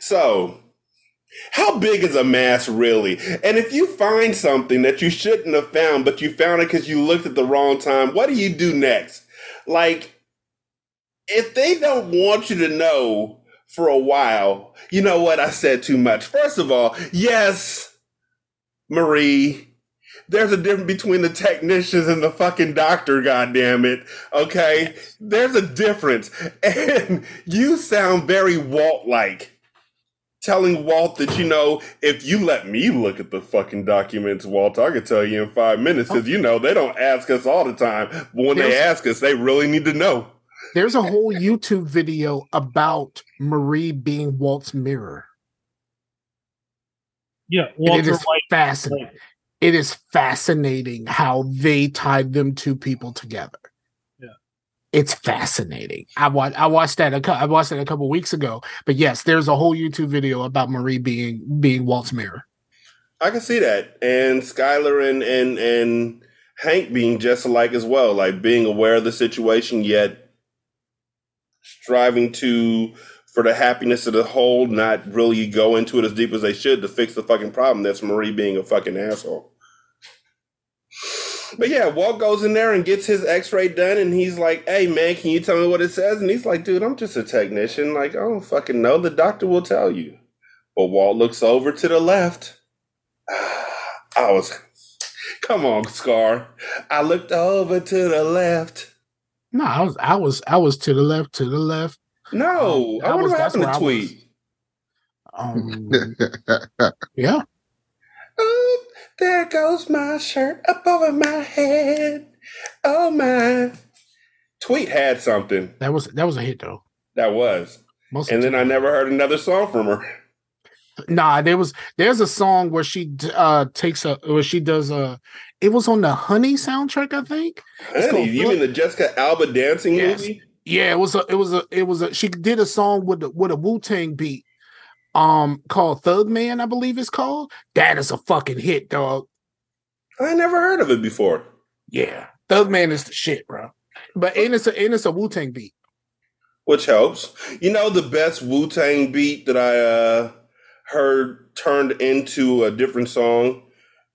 So, how big is a mass really? And if you find something that you shouldn't have found, but you found it because you looked at the wrong time, what do you do next? Like, if they don't want you to know for a while, you know what? I said too much. First of all, yes, Marie, there's a difference between the technicians and the fucking doctor, God damn it. Okay? There's a difference. And you sound very Walt like. Telling Walt that, you know, if you let me look at the fucking documents, Walt, I could tell you in five minutes because, you know, they don't ask us all the time. But when they ask us, they really need to know. There's a whole YouTube video about Marie being Walt's mirror. Yeah, And Walter it is White. fascinating. It is fascinating how they tied them two people together. It's fascinating. I watched I watched that I watched that a couple weeks ago. But yes, there's a whole YouTube video about Marie being being Walt's mirror. I can see that. And Skyler and, and, and Hank being just alike as well, like being aware of the situation, yet striving to, for the happiness of the whole, not really go into it as deep as they should to fix the fucking problem. That's Marie being a fucking asshole. But yeah, Walt goes in there and gets his x ray done, and he's like, hey man, can you tell me what it says? And he's like, dude, I'm just a technician. Like, I don't fucking know. The doctor will tell you. But Walt looks over to the left. I was, come on, Scar. I looked over to the left. No, I was I was I was to the left, to the left. No, Um, I I wonder was- what happened where to Tweet. Um yeah. Oop, there goes my shirt up over my head. Oh my. Tweet had something. That was that was a hit though. That was. Most And then I never heard another song from her. Nah, there was there's a song where she uh takes a where she does a it was on the Honey soundtrack, I think. Honey, you mean the Jessica Alba dancing Yes. movie? Yeah, it was a it was a it was a she did a song with the, with a Wu-Tang beat um called Thug Man, I believe it's called. That is a fucking hit, dog. I never heard of it before. Yeah. Thug Man is the shit, bro. But and it's a and it's a Wu-Tang beat. which helps. You know, the best Wu Tang beat that I uh, heard turned into a different song.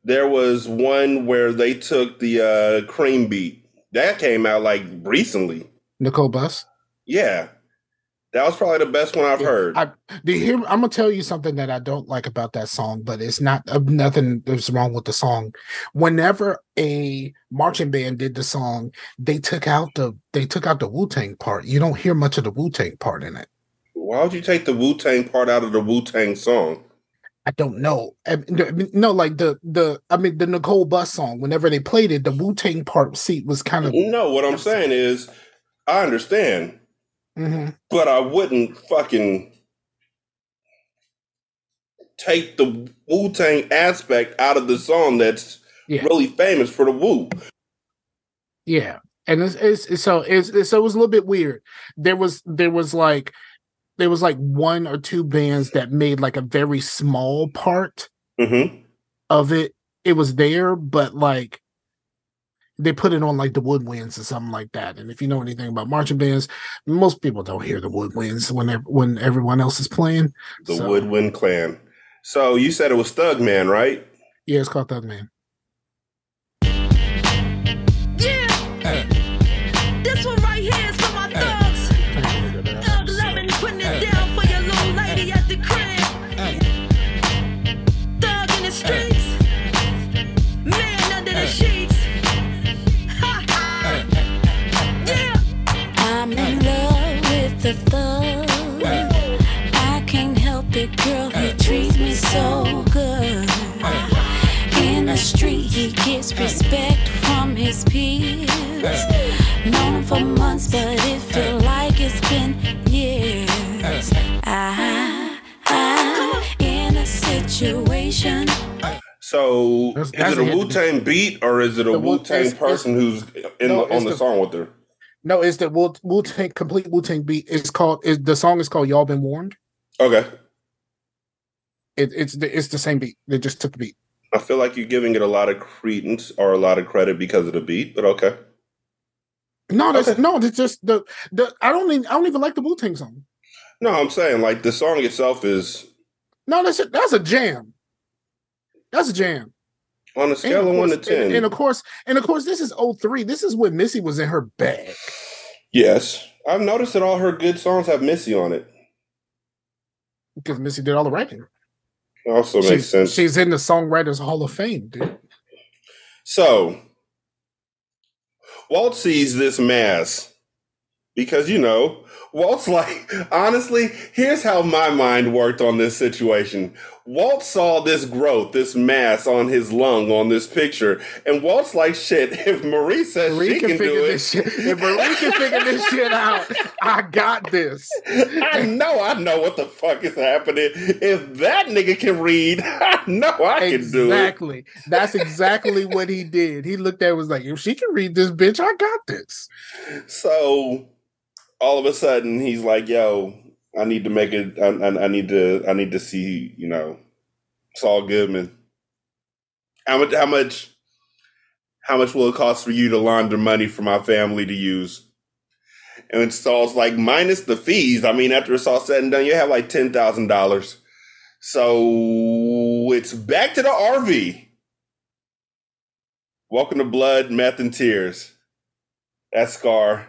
There was one where they took the uh, cream beat that came out like recently. Nicole Bus. Yeah, that was probably the best one I've Yeah, heard. I the here I'm gonna tell you something that I don't like about that song, but it's not uh, nothing that's wrong with the song. Whenever a marching band did the song, they took out the they took out the Wu Tang part. You don't hear much of the Wu Tang part in it. Why would you take the Wu Tang part out of the Wu Tang song? I don't know. I mean, no, like the the I mean the Nicole Bus song. Whenever they played it, the Wu Tang part seat was kind of. No, what I'm saying is, I understand, Mhm. but I wouldn't fucking take the Wu Tang aspect out of the song that's Yeah. really famous for the Wu. Yeah, and it's, it's, it's so it's, it's so it was a little bit weird. There was there was like there was like one or two bands that made like a very small part Mm-hmm. of it. It was there, but like they put it on like the woodwinds or something like that. And if you know anything about marching bands, most people don't hear the woodwinds when when everyone else is playing. The So- Woodwind Clan. So you said it was Thug Man, right? Yeah, it's called Thug Man. The thug. I can't help it, girl. He treats me so good. In the street, he gets respect from his peers. Known for months, but it feel like it's been years. I, I, in a situation. So That's- is it a a. Wu Tang beat or is it a The Wu- Wu Tang person who's in No, the, on the, the- song with her? No, it's the Wu Wu Tang complete Wu Tang beat. It's called is the song is called Y'all Been Warned. Okay. It, it's the it's the same beat. They just took the beat. I feel like you're giving it a lot of credence or a lot of credit because of the beat, but okay. No, that's Okay. no, it's just the the I don't even I don't even like the Wu Tang song. No, I'm saying like the song itself is No, that's a, that's a jam. That's a jam. On a scale of of one to ten. And, and of course, and of course, this is 03. This is when Missy was in her bag. yes, I've noticed that all her good songs have Missy on it. Because Missy did all the writing. Also makes she's, sense. she's in the Songwriters Hall of Fame, dude. So, Walt sees this mass because, you know, Walt's like, honestly, here's how my mind worked on this situation. Walt saw this growth, this mass on his lung on this picture, and Walt's like, shit, if Marie says Marie she can, can, figure do this it, shit. If Marie can figure this shit out, I got this. I know I know what the fuck is happening. If that nigga can read, I know I can do it. Exactly. That's exactly what he did. He looked at it was like, if she can read this bitch, I got this. So all of a sudden he's like, "Yo, I need to make it. I, I, I need to. I need to see. You know, Saul Goodman. How much? How much? How much will it cost for you to launder money for my family to use?" And Saul's like, minus the fees. I mean, after it's all said and done, you have like ten thousand dollars. So it's back to the RV. Welcome to Blood, Meth, and Tears. That's Scar.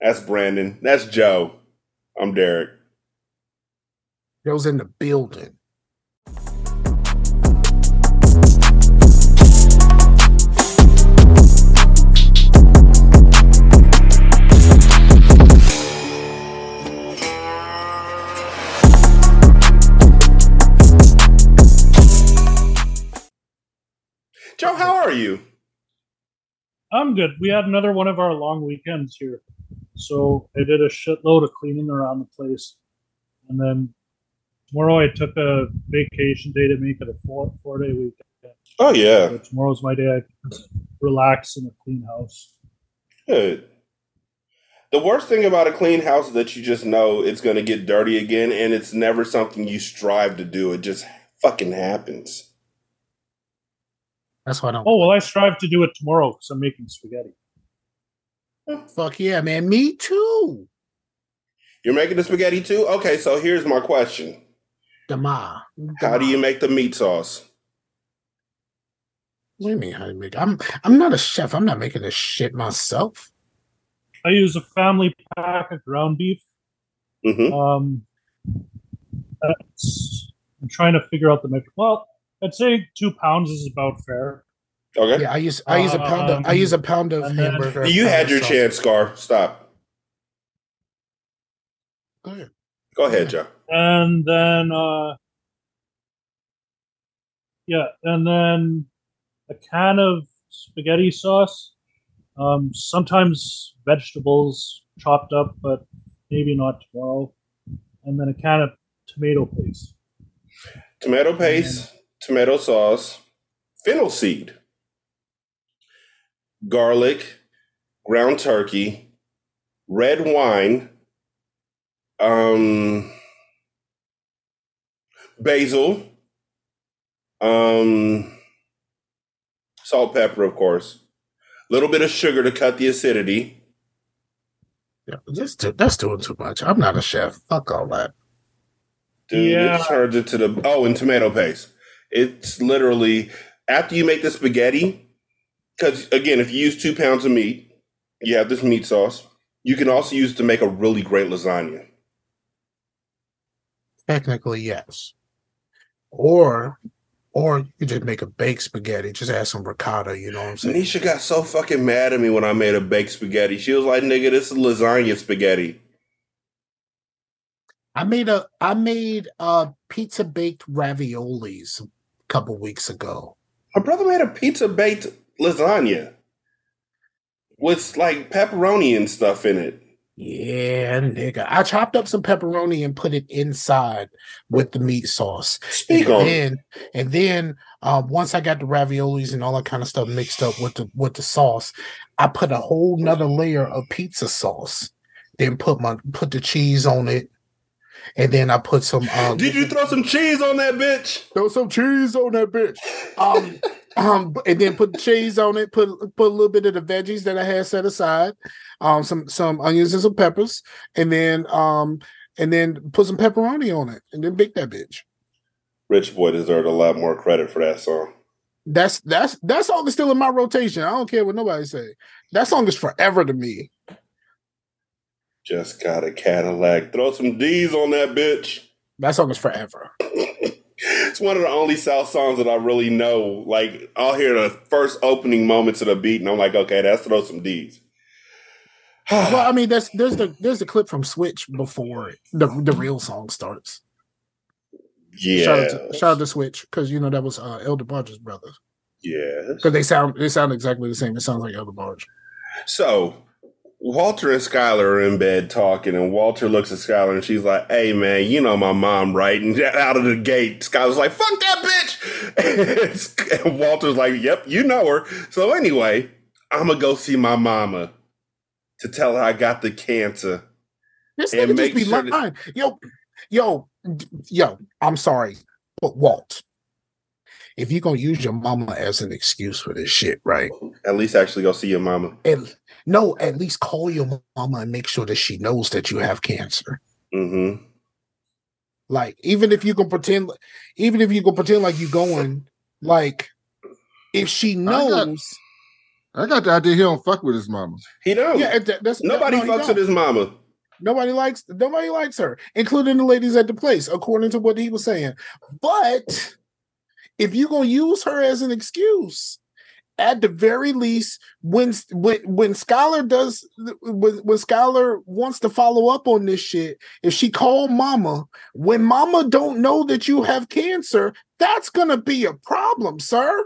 That's Brandon. That's Joe. I'm Derek. Goes in the building. Joe, how are you? I'm good. We had another one of our long weekends here. So I did a shitload of cleaning around the place. And then tomorrow I took a vacation day to make it a four four day weekend. Oh yeah, So tomorrow's my day. I relax in a clean house. good. The worst thing about a clean house is that you just know it's going to get dirty again, and it's never something you strive to do. It just fucking happens. That's why I don't. Oh well I strive to do it tomorrow because I'm making spaghetti. Hmm. Fuck yeah, man. Me too. You're making the spaghetti too? Okay, so here's my question: Dama. How do you make the meat sauce? What do you mean how do you make? I'm I'm not a chef. I'm not making this shit myself. I use a family pack of ground beef. hmm Um, that's, I'm trying to figure out the measure. Well, I'd say two pounds is about fair. Okay. Yeah, I use I use a pound of I use a pound of hamburger. you had your sauce. chance, Scar. Stop. Go ahead. Go ahead, Joe. and then uh yeah and then a can of spaghetti sauce. Um sometimes vegetables chopped up but maybe not tomorrow. And then a can of tomato paste. Tomato paste, tomato sauce, fennel seed, garlic, ground turkey, red wine, um, basil, um, salt, pepper, of course, a little bit of sugar to cut the acidity. Yeah, that's too, that's doing too much. I'm not a chef. Fuck all that. Dude, Yeah. it turns into the oh, and tomato paste. It's literally after you make the spaghetti. Because again, if you use two pounds of meat, you have this meat sauce. You can also use it to make a really great lasagna. Technically, yes. Or or you just make a baked spaghetti. Just add some ricotta. You know what I'm saying? Nisha got so fucking mad at me when I made a baked spaghetti. She was like, "Nigga, this is lasagna spaghetti." I made a I made uh pizza baked raviolis a couple weeks ago. My brother made a pizza baked lasagna with like pepperoni and stuff in it. Yeah, nigga. I chopped up some pepperoni and put it inside with the meat sauce. Speak and then and then um, once I got the raviolis and all that kind of stuff mixed up with the with the sauce, I put a whole nother layer of pizza sauce. Then put my put the cheese on it, and then I put some. Um, Did you throw some cheese on that bitch? throw some cheese on that bitch? Um, um, and then put the cheese on it. Put put a little bit of the veggies that I had set aside. Um, some some onions and some peppers, and then um, and then put some pepperoni on it, and then bake that bitch. Rich Boy deserved a lot more credit for that song. That's that's that song is still in my rotation. I don't care what nobody say. That song is forever to me. Just got a Cadillac. Throw some D's on that bitch. That song is forever. It's one of the only South songs that I really know. Like I'll hear the first opening moments of the beat, and I'm like, okay, that's throw some D's. well, I mean, there's there's the there's the clip from Switch before the the real song starts. yeah, Shout out to, shout out to Switch because you know that was uh, El DeBarge's brother. yeah. Because they sound they sound exactly the same. It sounds like Elder Barge. So Walter and Skyler are in bed talking, and Walter looks at Skyler and she's like, Hey man, you know my mom, right? And out of the gate, Skylar's like, Fuck that bitch. and Walter's like, Yep, you know her. So anyway, I'm gonna go see my mama to tell her I got the cancer. This nigga just be sure that- Yo, yo, yo. I'm sorry, but Walt, if you're gonna use your mama as an excuse for this shit, right? At least actually go see your mama. And no, at least call your mama and make sure that she knows that you have cancer. Mm-hmm. Like, even if you can pretend, even if you can pretend like you're going, like, if she knows, I got the idea he don't fuck with his mama. He don't. yeah, that- that's Nobody no, fucks with his mama. Nobody likes nobody likes her, including the ladies at the place, according to what he was saying. But if you're gonna use her as an excuse, at the very least, when when when Skyler does when when Skyler wants to follow up on this shit, if she called mama, when mama don't know that you have cancer, that's gonna be a problem, sir.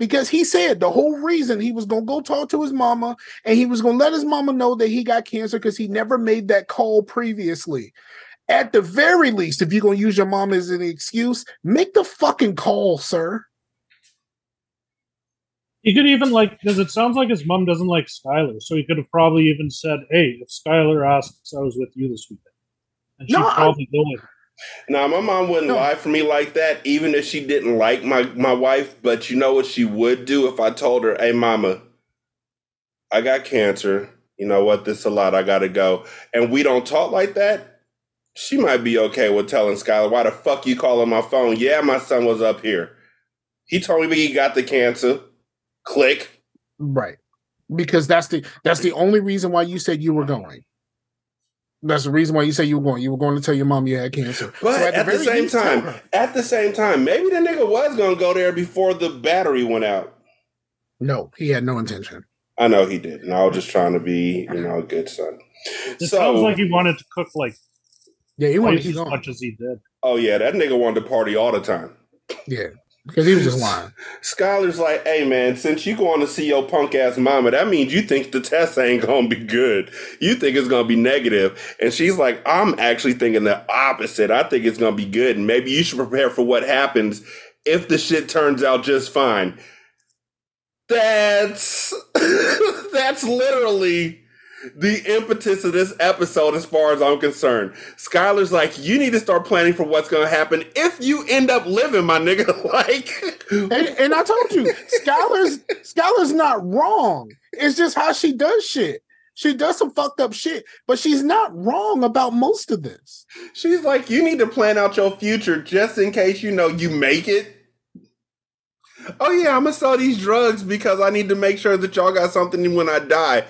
Because he said the whole reason he was gonna go talk to his mama and he was gonna let his mama know that he got cancer because he never made that call previously. At the very least, if you're gonna use your mom as an excuse, make the fucking call, sir. He could even like because it sounds like his mom doesn't like Skyler, so he could have probably even said, "Hey, if Skyler asks, I was with you this weekend," and she'd No, I- probably go with. it. Now, my mom wouldn't No. lie for me like that, even if she didn't like my, my wife. But you know what she would do if I told her, hey, mama, I got cancer. You know what? This a lot. I got to go. And we don't talk like that. She might be okay with telling Skyler, why the fuck you calling my phone? Yeah, my son was up here. He told me he got the cancer. Click. Right. Because that's the that's the only reason why you said you were going. That's the reason why you said you were going. You were going to tell your mom you had cancer. But So at, the, very same least, tell time, at the same time, maybe the nigga was going to go there before the battery went out. no, he had no intention. I know he did, and I was just trying to be, you know, a good son. It so, sounds like he wanted to cook like Yeah, he wanted to as much as he did. oh yeah, that nigga wanted to party all the time. Yeah, because he was just lying. Skyler's like, hey man, since you going to see your punk ass mama, that means you think the test ain't gonna be good. You think it's gonna be negative. And she's like, I'm actually thinking the opposite. I think it's gonna be good, and maybe you should prepare for what happens if the shit turns out just fine. That's that's literally the impetus of this episode as far as I'm concerned. Skyler's like, you need to start planning for what's gonna happen if you end up living, my nigga. like And, and I told you, Skyler's Skyler's not wrong. It's just how she does shit. She does some fucked up shit, but she's not wrong about most of this. She's like, you need to plan out your future just in case you know you make it. Oh yeah, I'm gonna sell these drugs because I need to make sure that y'all got something when I die.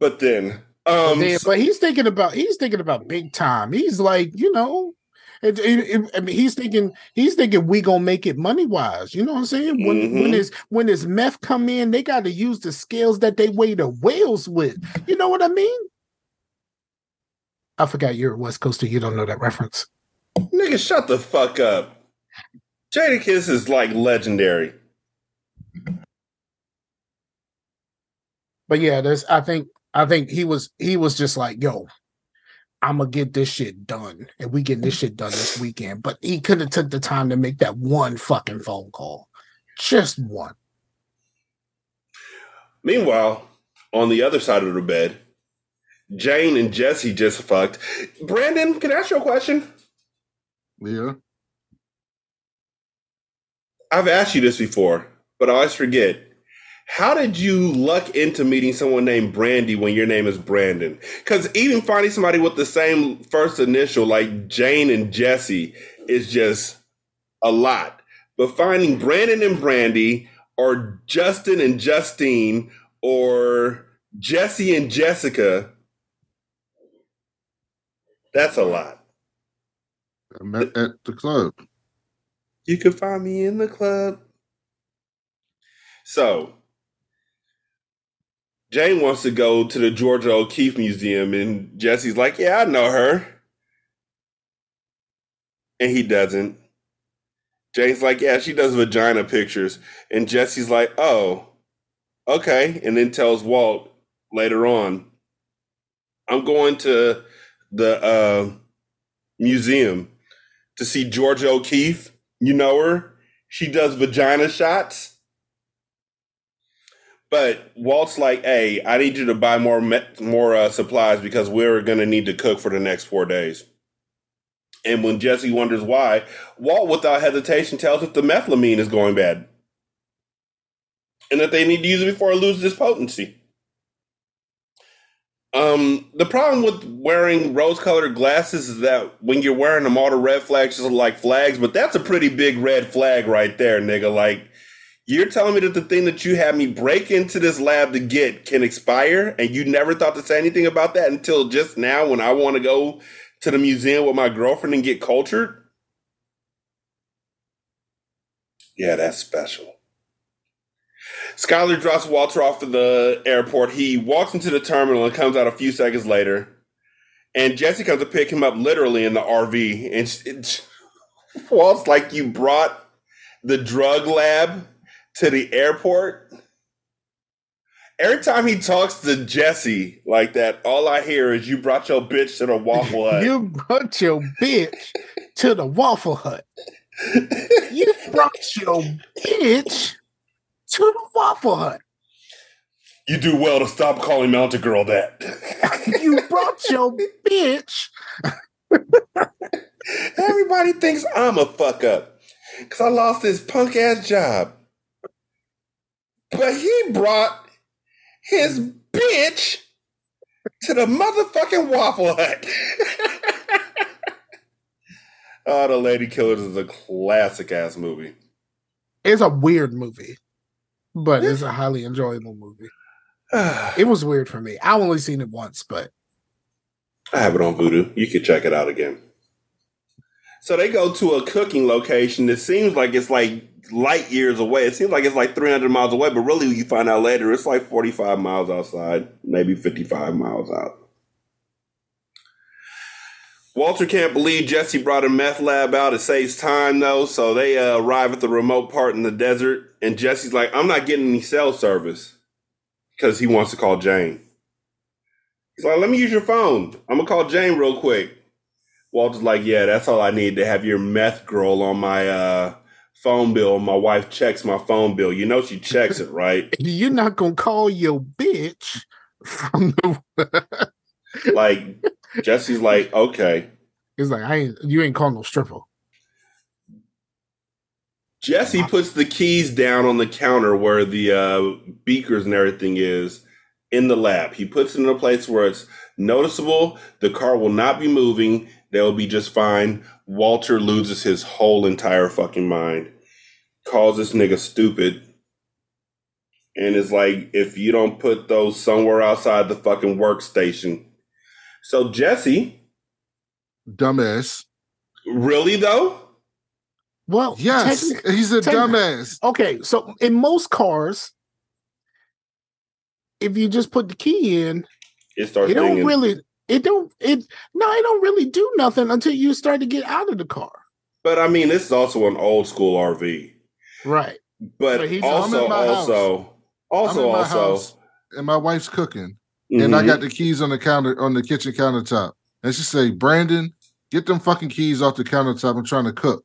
But then, um, Then- but he's thinking about he's thinking about big time. He's like, you know, it, it- it- I mean, he's thinking he's thinking we gonna make it money wise. You know what I'm saying? When when Mhm. his when his meth come in, they got to use the scales that they weigh the whales with. You know what I mean? I forgot you're a West Coaster. You don't know that reference. nigga, shut the fuck up. Jadakiss is like legendary. But yeah, there's I think I think he was he was just like, yo, I'm gonna get this shit done, and we getting this shit done this weekend. But he could have took the time to make that one fucking phone call, just one. Meanwhile, on the other side of the bed, Jane and Jesse just fucked. Brandon, can I ask you a question? Yeah. I've asked you this before, but I always forget. How did you luck into meeting someone named Brandy when your name is Brandon? Because even finding somebody with the same first initial, like Jane and Jesse, is just a lot. But finding Brandon and Brandy, or Justin and Justine, or Jesse and Jessica, that's a lot. I met at the club. You can find me in the club. So, Jane wants to go to the Georgia O'Keeffe Museum, and Jesse's like, Yeah, I know her. And he doesn't. Jane's like, Yeah, she does vagina pictures. And Jesse's like, Oh, okay. And then tells Walt later on, I'm going to the uh, museum to see Georgia O'Keeffe. You know her? She does vagina shots. But Walt's like, "Hey, I need you to buy more more uh, supplies because we're gonna need to cook for the next four days." And when Jesse wonders why, Walt, without hesitation, tells us the methylamine is going bad, and that they need to use it before it loses its potency. Um, the problem with wearing rose-colored glasses is that when you're wearing them, all the red flags just look like flags. But that's a pretty big red flag right there, nigga. Like, you're telling me that the thing that you had me break into this lab to get can expire, and you never thought to say anything about that until just now when I want to go to the museum with my girlfriend and get cultured? Yeah, that's special. Skyler drops Walter off at the airport. He walks into the terminal and comes out a few seconds later. And Jesse comes to pick him up literally in the RV. And Walt's like, You brought the drug lab to the airport? Every time he talks to Jesse like that, all I hear is, You brought your bitch to the Waffle Hut. You brought your bitch to the Waffle Hut. You brought your bitch to the Waffle Hut. you do well to stop calling Mountain Girl that. You brought your bitch. Everybody thinks I'm a fuck up because I lost this punk ass job. But he brought his bitch to the motherfucking Waffle Hut. oh, The Lady Killers is a classic ass movie. It's a weird movie, but it's a highly enjoyable movie. It was weird for me. I've only seen it once, but I have it on Vudu. You can check it out again. So they go to a cooking location. It seems like it's like light years away. It seems like it's like 300 miles away, but really, you find out later it's like 45 miles outside, maybe 55 miles out. Walter can't believe Jesse brought a meth lab out. It saves time though, so they uh, arrive at the remote part in the desert, and Jesse's like, "I'm not getting any cell service," because he wants to call Jane. He's like, let me use your phone. I'm gonna call Jane real quick. Walter's like, yeah, that's all I need to have your meth girl on my uh, phone bill. My wife checks my phone bill. You know she checks it, right? you're not gonna call your bitch from the. Like Jesse's like, okay. He's like I ain't. You ain't calling no stripper. Jesse puts the keys down on the counter where the uh, beakers and everything is in the lab. He puts it in a place where it's noticeable. The car will not be moving. They'll be just fine. Walter loses his whole entire fucking mind. Calls this nigga stupid. And is like, if you don't put those somewhere outside the fucking workstation. So Jesse, Dumbass. really though? Well, Yes, technic- he's a technic- dumbass. Okay, so in most cars, if you just put the key in, It starts it don't really. It don't. It no. It don't really do nothing until you start to get out of the car. But I mean, this is also an old school RV. Right. But But also, my house. also, also, I'm in my also, house and my wife's cooking, and I Mhm. got the keys on the counter on the kitchen countertop. And she say, Brandon, get them fucking keys off the countertop. I'm trying to cook.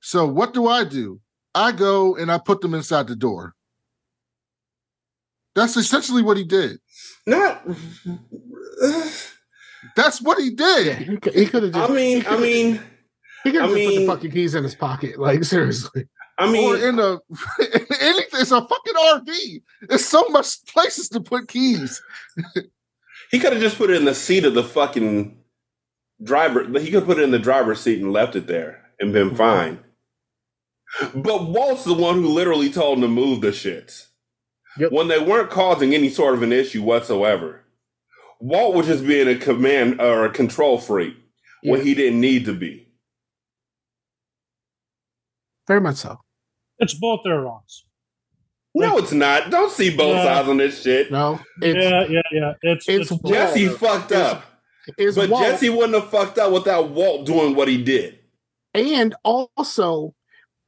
So what do I do? I go and I put them inside the door. That's essentially what he did. not. That's what he Yeah, did. he, could- he could have just. I mean, I mean, he could have just put the fucking keys in his pocket. Like seriously. I mean, or mean, in a anything. It's a fucking RV. There's so much places to put keys. he could have just put it in the seat of the fucking driver. He could have put it in the driver's seat and left it there and been mm-hmm. fine. But Walt's the one who literally told him to move the shits Yep. when they weren't causing any sort of an issue whatsoever. Walt was just being a command or a control freak when he didn't need to be. Very much so. It's both their wrongs. No, it's not. Don't see both Yeah. sides on this shit. No, it's yeah, yeah, yeah. It's it's it's, Jesse Walt. fucked It's- up, it's but Walt. Jesse wouldn't have fucked up without Walt doing what he did. And also,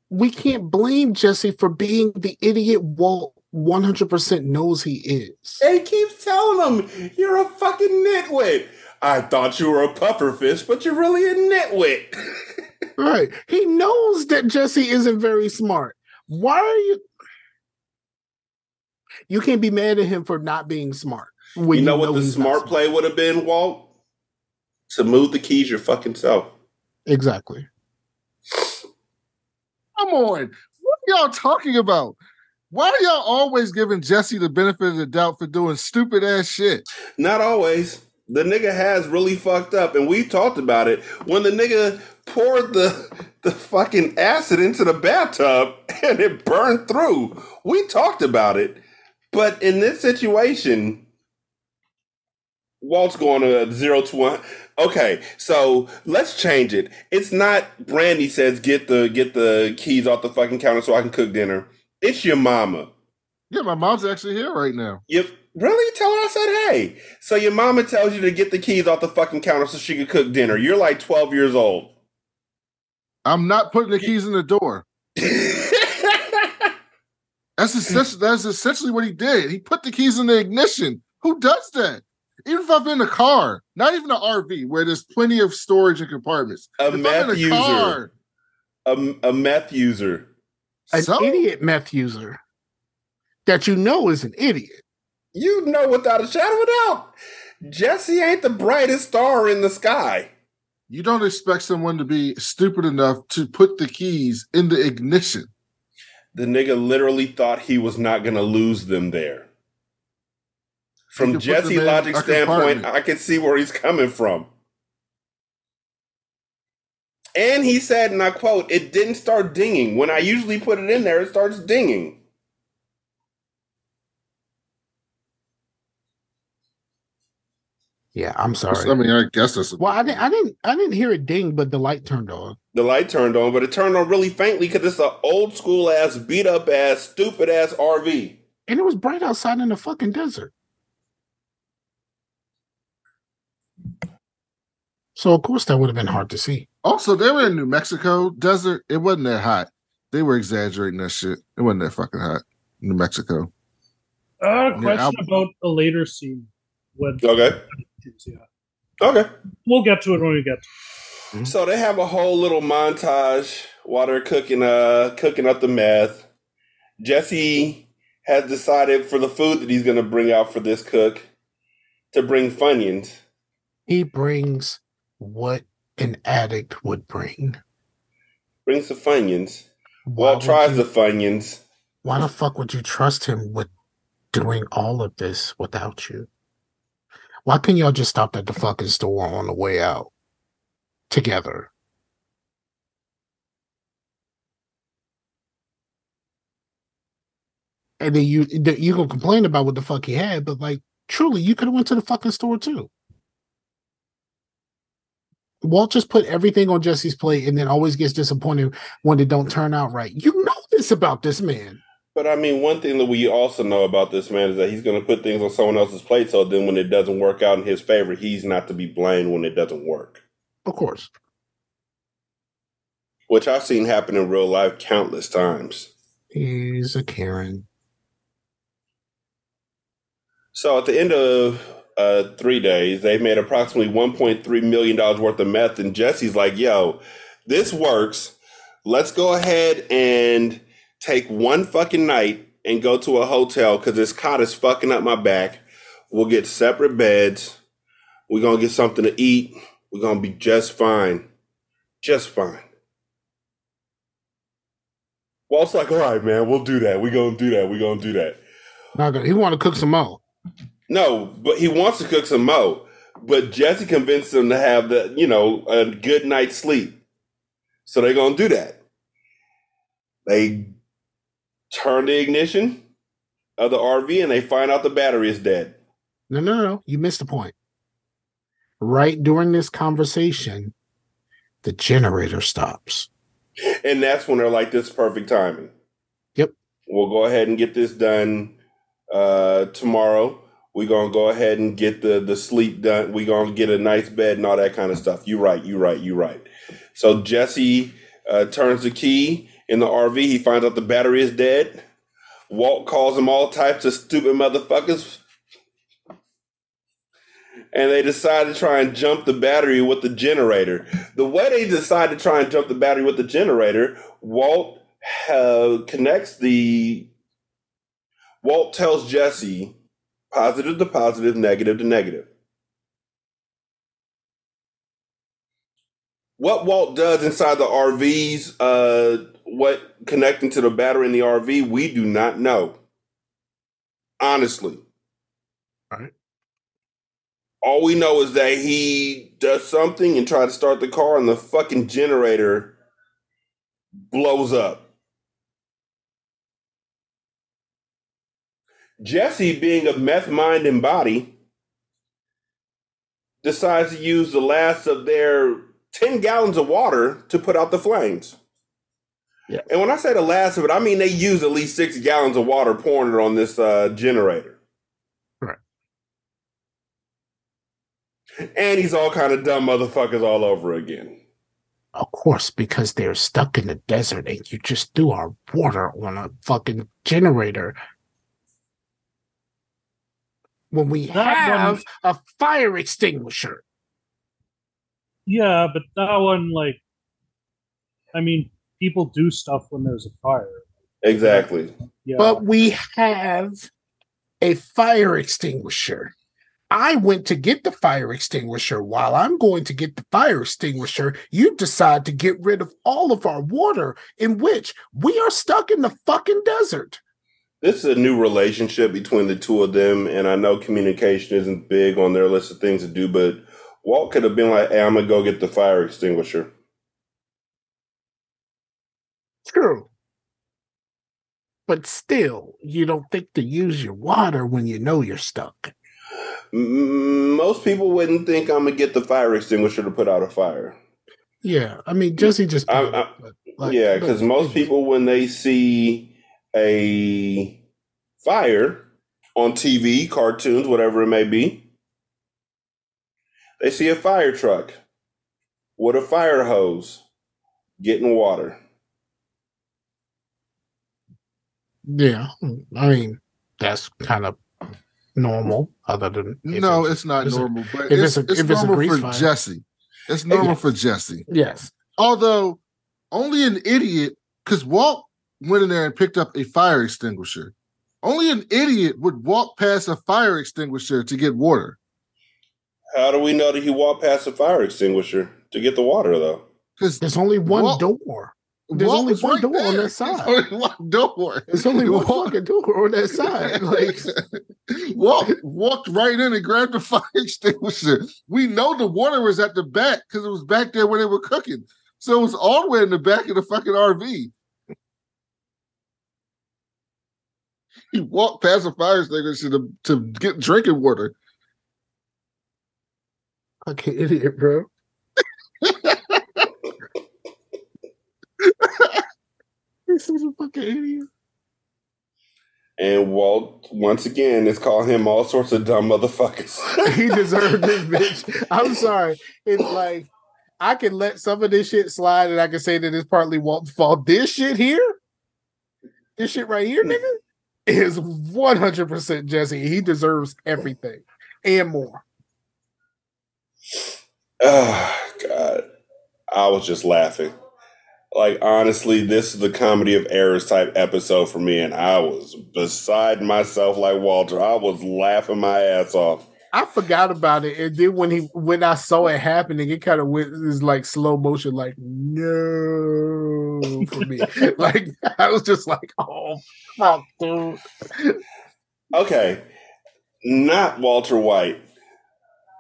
we can't blame Jesse for being the idiot Walt 100% knows he is. And he keeps telling him, "You're a fucking nitwit." I thought you were a pufferfish, but you're really a nitwit. Right. He knows that Jesse isn't very smart. Why are you? You can't be mad at him for not being smart. when you know what the he's not smart play would have been, Walt? To move the keys your fucking self. Exactly. Come on. What are y'all talking about? Why are y'all always giving Jesse the benefit of the doubt for doing stupid ass shit? Not always. The nigga has really fucked up, and we talked about it when the nigga poured the the fucking acid into the bathtub and it burned through. We talked about it, but in this situation, Walt's going to zero to one. Okay, so let's change it. It's not Brandy says get the get the keys off the fucking counter so I can cook dinner. It's your mama. Yeah, my mom's actually here right now. You really tell her I said hey. So your mama tells you to get the keys off the fucking counter so she can cook dinner. You're like 12 years old. I'm not putting the keys in the door. That's essentially, that's essentially what he did. He put the keys in the ignition. Who does that? Even if I'm in a car, not even an RV where there's plenty of storage and compartments. A if meth a user. car, a, a meth user. An so idiot meth user that you know is an idiot. You know without a shadow of a doubt. Jesse ain't the brightest star in the sky. you don't expect someone to be stupid enough to put the keys in the ignition. The nigga literally thought he was not going to lose them there. From Jesse them logic standpoint, compartment. I can see where he's coming from. And he said, and I quote, it didn't start dinging. When I usually put it in there, it starts dinging. Yeah, I'm sorry. I mean, I guess that's a Well, I didn't, I didn't, I didn't hear it ding, but the light turned on. The light turned on, but it turned on really faintly because it's an old school ass, beat up ass, stupid ass RV. And it was bright outside in the fucking desert. So of course that would have been hard to see. Also, they were in New Mexico desert. It wasn't that hot. They were exaggerating that shit. It wasn't that fucking hot. New Mexico. Uh, question I'll- about a later scene. When Okay. yeah. Okay. We'll get to it when we get to So they have a whole little montage while they're cooking uh cooking up the meth. Jesse has decided for the food that he's gonna bring out for this cook to bring Funyuns. He brings what an addict would bring. Bring some Funyuns. Why tries you- the Funyuns. Why the fuck would you trust him with doing all of this without you? Why couldn't y'all just stop at the fucking store on the way out together? And then you you gonna complain about what the fuck he had, but like truly, you could have went to the fucking store too. Walt just put everything on Jesse's plate and then always gets disappointed when it don't turn out right. You know this about this man. But I mean, one thing that we also know about this man is that he's going to put things on someone else's plate. So then, when it doesn't work out in his favor, he's not to be blamed when it doesn't work. Of course. Which I've seen happen in real life countless times. He's a Karen. So at the end of uh, three days, they made approximately $1.3 million worth of meth. And Jesse's like, yo, this works. Let's go ahead and take one fucking night and go to a hotel because this cot is fucking up my back. We'll get separate beds. We're going to get something to eat. We're going to be just fine. Just fine. Walt's like, all right, man, we'll do that. We gonna do that. We gonna do that. He want to cook some more. No, but he wants to cook some mo. But Jesse convinced him to have the, you know, a good night's sleep. So they're gonna do that. They turn the ignition of the RV and they find out the battery is dead. No, no, no. You missed the point. Right during this conversation, the generator stops. And that's when they're like, this is perfect timing. Yep. We'll go ahead and get this done uh, tomorrow. We're gonna go ahead and get the the sleep done. We're gonna get a nice bed and all that kind of stuff. You right, you right, you right. So Jesse uh, turns the key in the RV. He finds out the battery is dead. Walt calls him all types of stupid motherfuckers. And they decide to try and jump the battery with the generator. The way they decide to try and jump the battery with the generator, Walt uh, connects the. Walt tells Jesse positive to positive, negative to negative. What Walt does inside the RVs, uh, what connecting to the battery in the RV, we do not know. Honestly. Right. All we know is that he does something and try to start the car, and the fucking generator blows up. Jesse, being of meth mind and body, decides to use the last of their 10 gallons of water to put out the flames. Yeah. And when I say the last of it, I mean they use at least six gallons of water pouring it on this uh, generator. Right. And he's all kind of dumb motherfuckers all over again. Of course, because they're stuck in the desert and you just threw our water on a fucking generator. When we That have a fire extinguisher. Yeah, but that one, like, I mean, people do stuff when there's a fire. Exactly. Yeah, But we have a fire extinguisher. I went to get the fire extinguisher. While I'm going to get the fire extinguisher, you decide to get rid of all of our water, in which we are stuck in the fucking desert. This is a new relationship between the two of them, and I know communication isn't big on their list of things to do, but Walt could have been like, hey, I'm gonna go get the fire extinguisher. True. But still, you don't think to use your water when you know you're stuck. Most people wouldn't think I'm gonna get the fire extinguisher to put out a fire. Yeah, I mean, Jesse just. I- I- like, yeah, because most people, when they see a fire on TV, cartoons, whatever it may be, they see a fire truck with a fire hose getting water. Yeah, I mean, that's kind of normal. Other than No, it's- it's not it's a- normal, but if it's, it's a- it's if it's a normal for fire. Jesse. It's normal Yeah. for Jesse. yes, Although only an idiot, because Walt went in there and picked up a fire extinguisher. Only an idiot would walk past a fire extinguisher to get water. How do we know that he walked past a fire extinguisher to get the water, though? Because there's only one Walt- door. There's only one door on that side. There's only one door. There's only one fucking door on that side. Like, Walt walked right in and grabbed the fire extinguisher. We know the water was at the back because it was back there when they were cooking. So it was all the way in the back of the fucking RV. He walked past the fire extinguisher to, to get drinking water. fucking idiot, bro. He's such a fucking idiot. And Walt, once again, is calling him all sorts of dumb motherfuckers. he deserved this bitch. I'm sorry. It's like I can let some of this shit slide and I can say that it's partly Walt's fault. This shit here, this shit right here, nigga, is 100% Jesse. He deserves everything and more. oh, God. I was just laughing. Like, honestly, this is the comedy of errors type episode for me, and I was beside myself like Walter. I was laughing my ass off. I forgot about it, and then when he when I saw it happening, it kind of went is like slow motion, like no. Too for me. like I was just like, oh fuck, dude. Okay, not Walter White.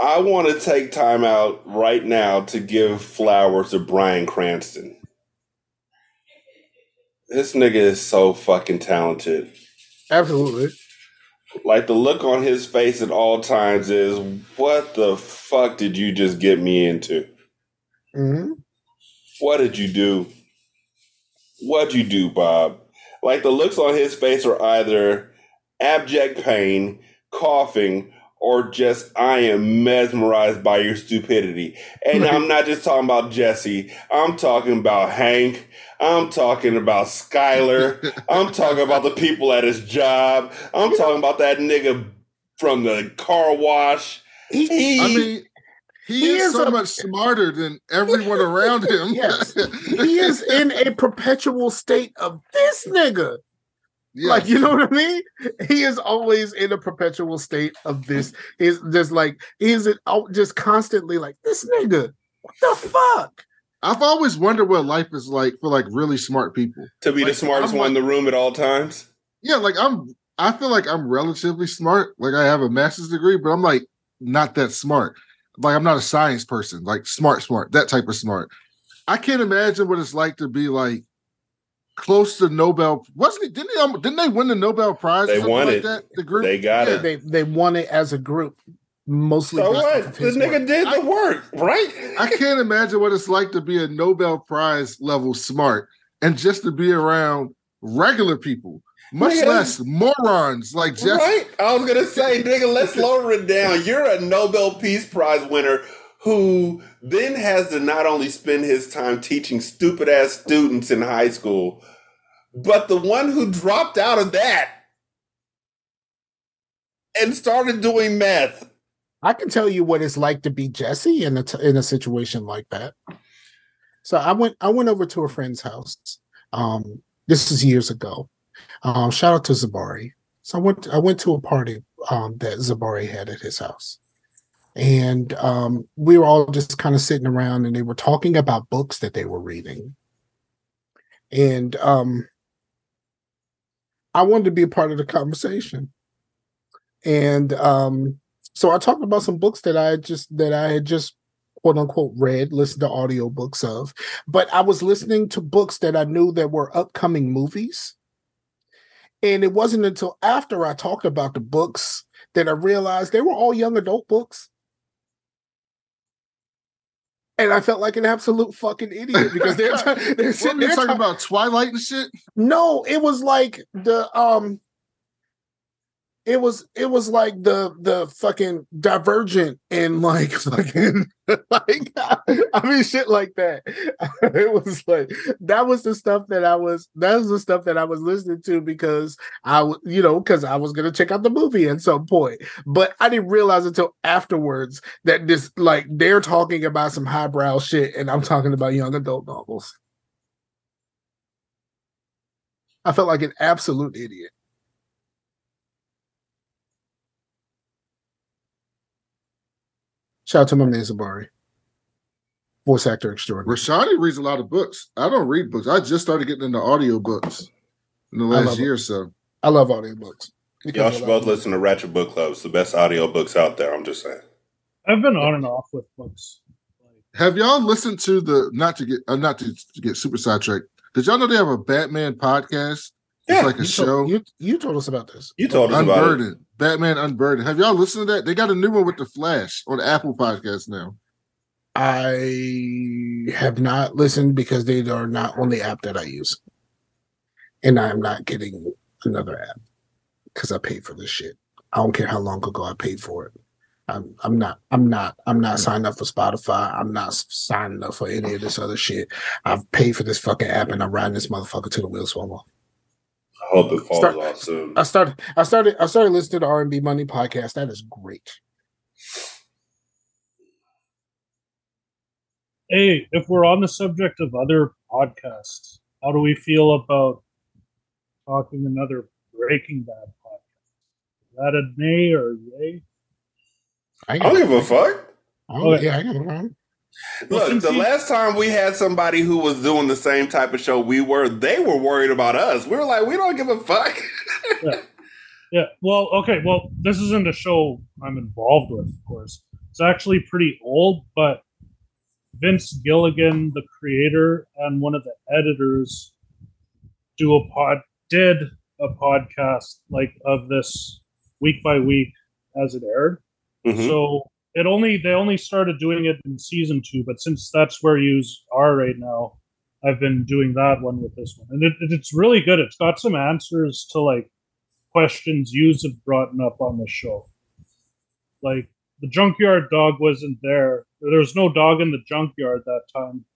I want to take time out right now to give flowers to Bryan Cranston. This nigga is so fucking talented. Absolutely. Like the look on his face at all times is, what the fuck did you just get me into? hmm What did you do? What'd you do, Bob? Like the looks on his face are either abject pain, coughing, or just I am mesmerized by your stupidity. And I'm not just talking about Jesse. I'm talking about Hank. I'm talking about Skyler. I'm talking about the people at his job. I'm talking about that nigga from the car wash. He, He, I mean, he, He is, is so a- much smarter than everyone around him. Yes. he is in a perpetual state of this nigga. Yeah. Like, you know what I mean? He is always in a perpetual state of this. Is just like he's it out- oh, just constantly like this nigga. What the fuck? I've always wondered what life is like for like really smart people. to be the smartest I'm one in the room at all times. Yeah, like I'm I feel like I'm relatively smart. Like I have a master's degree, but I'm like not that smart. Like I'm not a science person, like smart, smart, that type of smart. I can't imagine what it's like to be like close to Nobel. Wasn't it? Didn't they? um, Didn't they win the Nobel Prize? They won like it. That the group. They got Yeah, it. they they won it as a group, mostly. So what? off of The nigga work. did the work, right? I can't imagine what it's like to be a Nobel Prize level smart and just to be around regular people, much Nigga, less morons like Jeff. Right? I was gonna say, nigga, let's lower it down. You're a Nobel Peace Prize winner who then has to not only spend his time teaching stupid ass students in high school, but the one who dropped out of that and started doing meth. I can tell you what it's like to be Jesse in a t- in a situation like that. So I went I went over to a friend's house. Um, this is years ago. Um, shout out to Zabari. So I went I went to a party um, that Zabari had at his house, and um, we were all just kind of sitting around, and they were talking about books that they were reading, and um, I wanted to be a part of the conversation, and um, so I talked about some books that I just that I had just quote unquote read, listened to audiobooks of, but I was listening to books that I knew that were upcoming movies. And it wasn't until after I talked about the books that I realized they were all young adult books. And I felt like an absolute fucking idiot because they're, they're sitting there talking talking about? Twilight and shit? no, it was like the um it was it was like the the fucking divergent and like fucking like I mean shit like that. It was like that was the stuff that I was that was the stuff that I was listening to because I you know because I was gonna check out the movie at some point. But I didn't realize until afterwards that this like they're talking about some highbrow shit and I'm talking about young adult novels. I felt like an absolute idiot. Shout out to my man Zabari, voice actor extraordinary. Rashani reads a lot of books. I don't read books. I just started getting into audiobooks in the last love year or so. I love audiobooks. Y'all should both listen to Ratchet Book Club. It's the best audiobooks out there. I'm just saying. I've been on and off with books. Have y'all listened to the not to get uh, not to, to get super sidetracked? Did y'all know they have a Batman podcast? Yeah, it's like a You show. told, you, you told us about this. You told us about it. Unburied. Batman Unburied. Have y'all listened to that? They got a new one with the Flash on Apple Podcast now. I have not listened because they are not on the app that I use. And I am not getting another app because I paid for this shit. I don't care how long ago I paid for it. I'm I'm not I'm not I'm not signed up for Spotify. I'm not s- signing up for any of this other shit. I've paid for this fucking app and I'm riding this motherfucker to the wheels fall off. I hope it falls Start- off soon. I started I started I started listening to R&B Money podcast. That is great. Hey, if we're on the subject of other podcasts, how do we feel about talking another Breaking Bad podcast? Is that a nay or yay? I I don't give a fuck. I don't- Okay. yeah, I got a problem. Well, Look, the he- last time we had somebody who was doing the same type of show we were, they were worried about us. We were like, we don't give a fuck. Yeah. Well, okay. Well, this isn't a show I'm involved with, of course. It's actually pretty old, but Vince Gilligan, the creator and one of the editors, do a pod did a podcast like of this week by week as it aired. Mhm. So it only they only started doing it in season two, but since that's where you are right now, I've been doing that one with this one, and it, it- it's really good. It's got some answers to like questions yous have brought up on the show. Like the junkyard dog wasn't there. There was no dog in the junkyard that time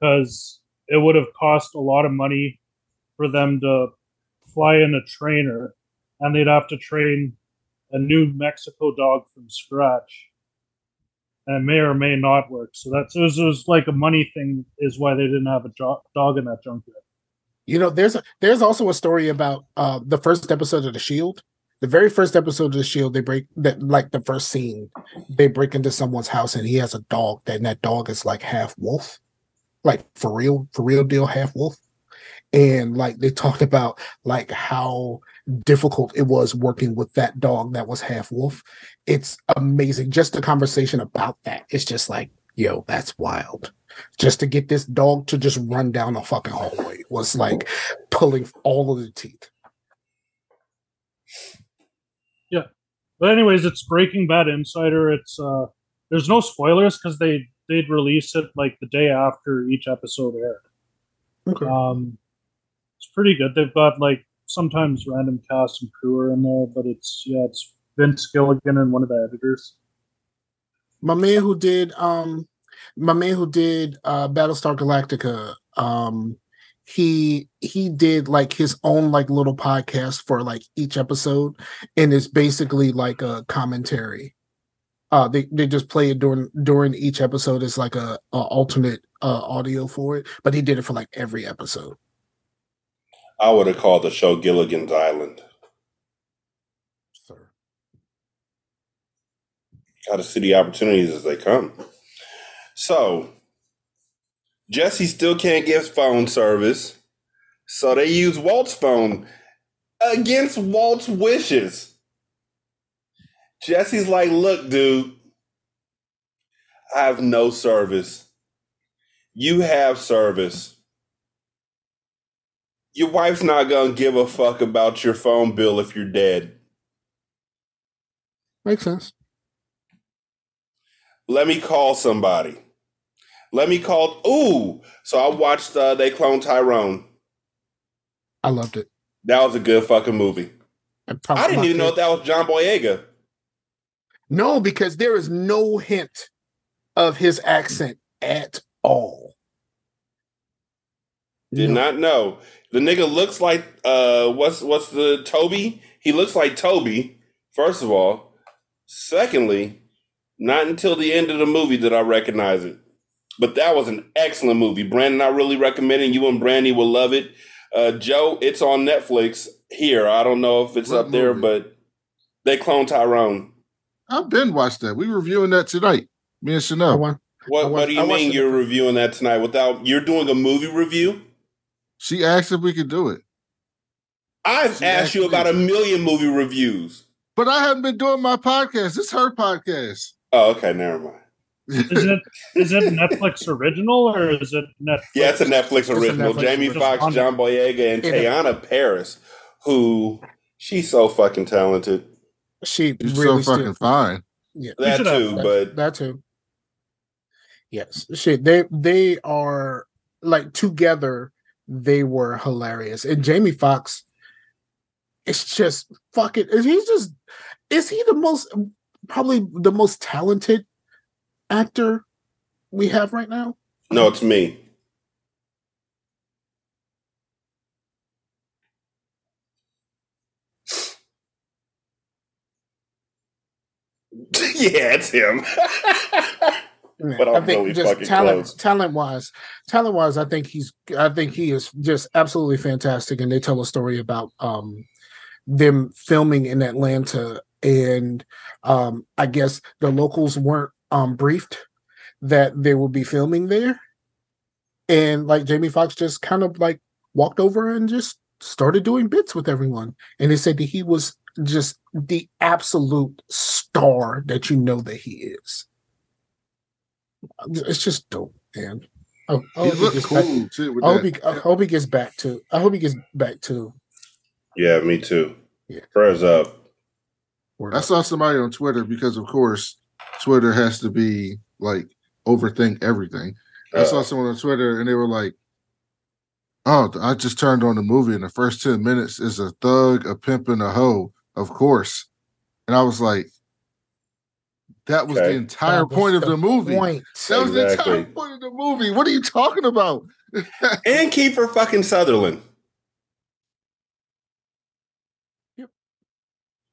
because it would have cost a lot of money for them to fly in a trainer, and they'd have to train a New Mexico dog from scratch. And may or may not work. So that's it was, it was like a money thing, is why they didn't have a dog in that junkyard. You know, there's a, there's also a story about uh the first episode of The Shield. The very first episode of The Shield, they break that like the first scene, they break into someone's house and he has a dog. That and that dog is like half wolf, like for real, for real deal, half wolf. And like they talked about like how difficult it was working with that dog that was half wolf. It's amazing. Just the conversation about that. It's just like, yo, that's wild just to get this dog to just run down a fucking hallway was like pulling all of the teeth. Yeah. But anyways, it's Breaking Bad Insider. It's uh there's no spoilers because they they'd release it like the day after each episode aired. Okay. Um, it's pretty good. They've got like sometimes random cast and crew are in there, but it's yeah, it's Vince Gilligan and one of the editors. My man who did um my man who did uh Battlestar Galactica, um he he did like his own like little podcast for like each episode and it's basically like a commentary. Uh they, they just play it during during each episode as like a, a alternate uh audio for it, but he did it for like every episode. I would have called the show Gilligan's Island. Sir. Got to see the opportunities as they come. So, Jesse still can't get phone service. So they use Walt's phone against Walt's wishes. Jesse's like, look, dude, I have no service. You have service. Your wife's not to give a fuck about your phone bill if you're dead. Makes sense. Let me call somebody. Let me call. Ooh, so I watched. Uh, they clone Tyrone. I loved it. That was a good fucking movie. I didn't even know that was John Boyega. No, because there is no hint of his accent at all. Did No. not know. The nigga looks like uh, what's what's the Toby? He looks like Toby. First of all, secondly, not until the end of the movie did I recognize it. But that was an excellent movie. Brandon, I really recommend it. You and Brandy will love it. Uh, Joe, it's on Netflix here. I don't know if it's What up there, but they clone Tyrone. I've been watched that. We reviewing that tonight. Me and I Chanel. What What do you I mean you're before. reviewing that tonight? Without you're doing a movie review? She asked if we could do it, I've She asked you about a million movie reviews. but I haven't been doing my podcast. It's her podcast. Oh, okay, never mind. Is it is it Netflix original or is it Netflix? Yeah, it's a Netflix a original. Netflix Jamie original. Foxx, John Boyega, and Yeah. Teyonah Parris, who she's so fucking talented. she You're really so fucking still, fine. yeah, That should have- too, but that too. Yes, shit. They they are like together. They were hilarious, and Jamie Foxx, It's just fucking. He's just. Is he the most probably the most talented actor we have right now? no, it's me. yeah, it's him. But I'm really fucking talent, close. talent wise, talent wise, I think he's, I think he is just absolutely fantastic. And they tell a story about um them filming in Atlanta, and um I guess the locals weren't um briefed that they would be filming there, and like Jamie Foxx just kind of like walked over and just started doing bits with everyone, and they said that he was just the absolute star that you know that he is. It's just dope, man. I, I He hope he looked gets back- cool too. With I hope, that. he, I hope he gets back to. I hope he gets back to. Yeah, me too. Yeah. Prayers up. Word I up. saw somebody on Twitter because, of course, Twitter has to be like overthink everything. I saw Uh, someone on Twitter and they were like, "Oh, I just turned on the movie, and the first ten minutes is a thug, a pimp, and a hoe, of course." And I was like, "That was Okay. the entire That was point of the the movie. Point. That was the entire point of the movie. What are you talking about?" and Kiefer fucking Sutherland. Yep.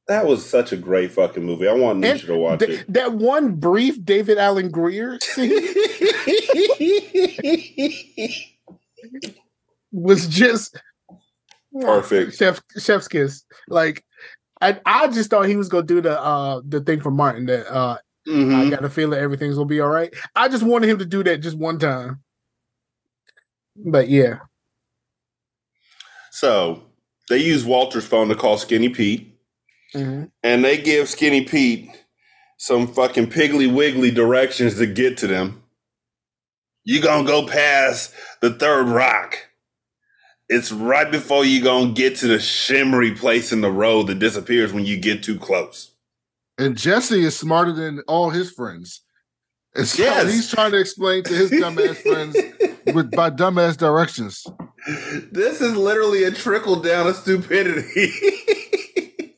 That was such a great fucking movie. I want And Nisha to watch th- it. that one brief David Alan Grier scene was just Perfect. Chef Chef's kiss. Like, I I just thought he was gonna do the uh the thing for Martin that uh I Mhm. got a feeling everything's gonna be all right. I just wanted him to do that just one time. But yeah, So they use Walter's phone to call Skinny Pete, Mhm. and they give Skinny Pete some fucking piggly wiggly directions to get to them. You gonna go past the third rock. It's right before you're gonna get to the shimmery place in the road that disappears when you get too close. And Jesse is smarter than all his friends. And so Yes. he's trying to explain to his dumbass friends with by dumbass directions. This is literally a trickle down of stupidity.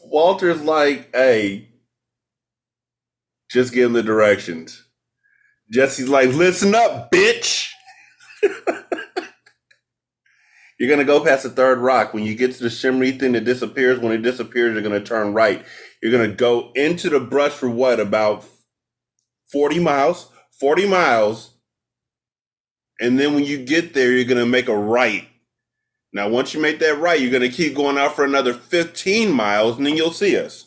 Walter's like, hey, just give him the directions. Jesse's like, listen up, bitch. you're to go past the third rock. When you get to the shimmery thing that disappears, when it disappears, you're to turn right. You're to go into the brush for what? About 40 miles? 40 miles. And then when you get there, you're to make a right. Now, once you make that right, you're to keep going out for another 15 miles, and then you'll see us.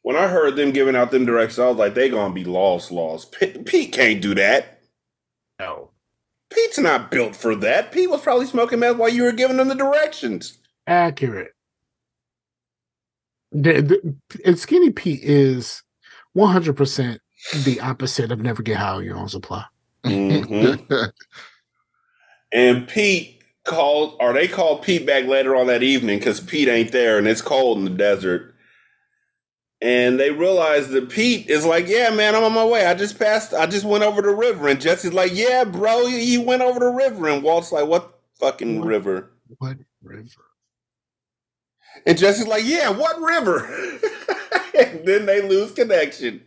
When I heard them giving out them directions, I was like, they to be lost, lost. Pete can't do that. no, Pete's not built for that. Pete was probably smoking meth while you were giving him the directions. accurate. The, the, and Skinny Pete is one hundred percent the opposite of never get high on your own supply. Mhm. and Pete called, or they called Pete back later on that evening because Pete ain't there and it's cold in the desert. And they realized that Pete is like, yeah, man, I'm on my way. I just passed, I just went over the river. And Jesse's like, yeah, bro, you, you went over the river. And Walt's like, what fucking What? river? What river? And Jesse's like, yeah, what river? and then they lose connection.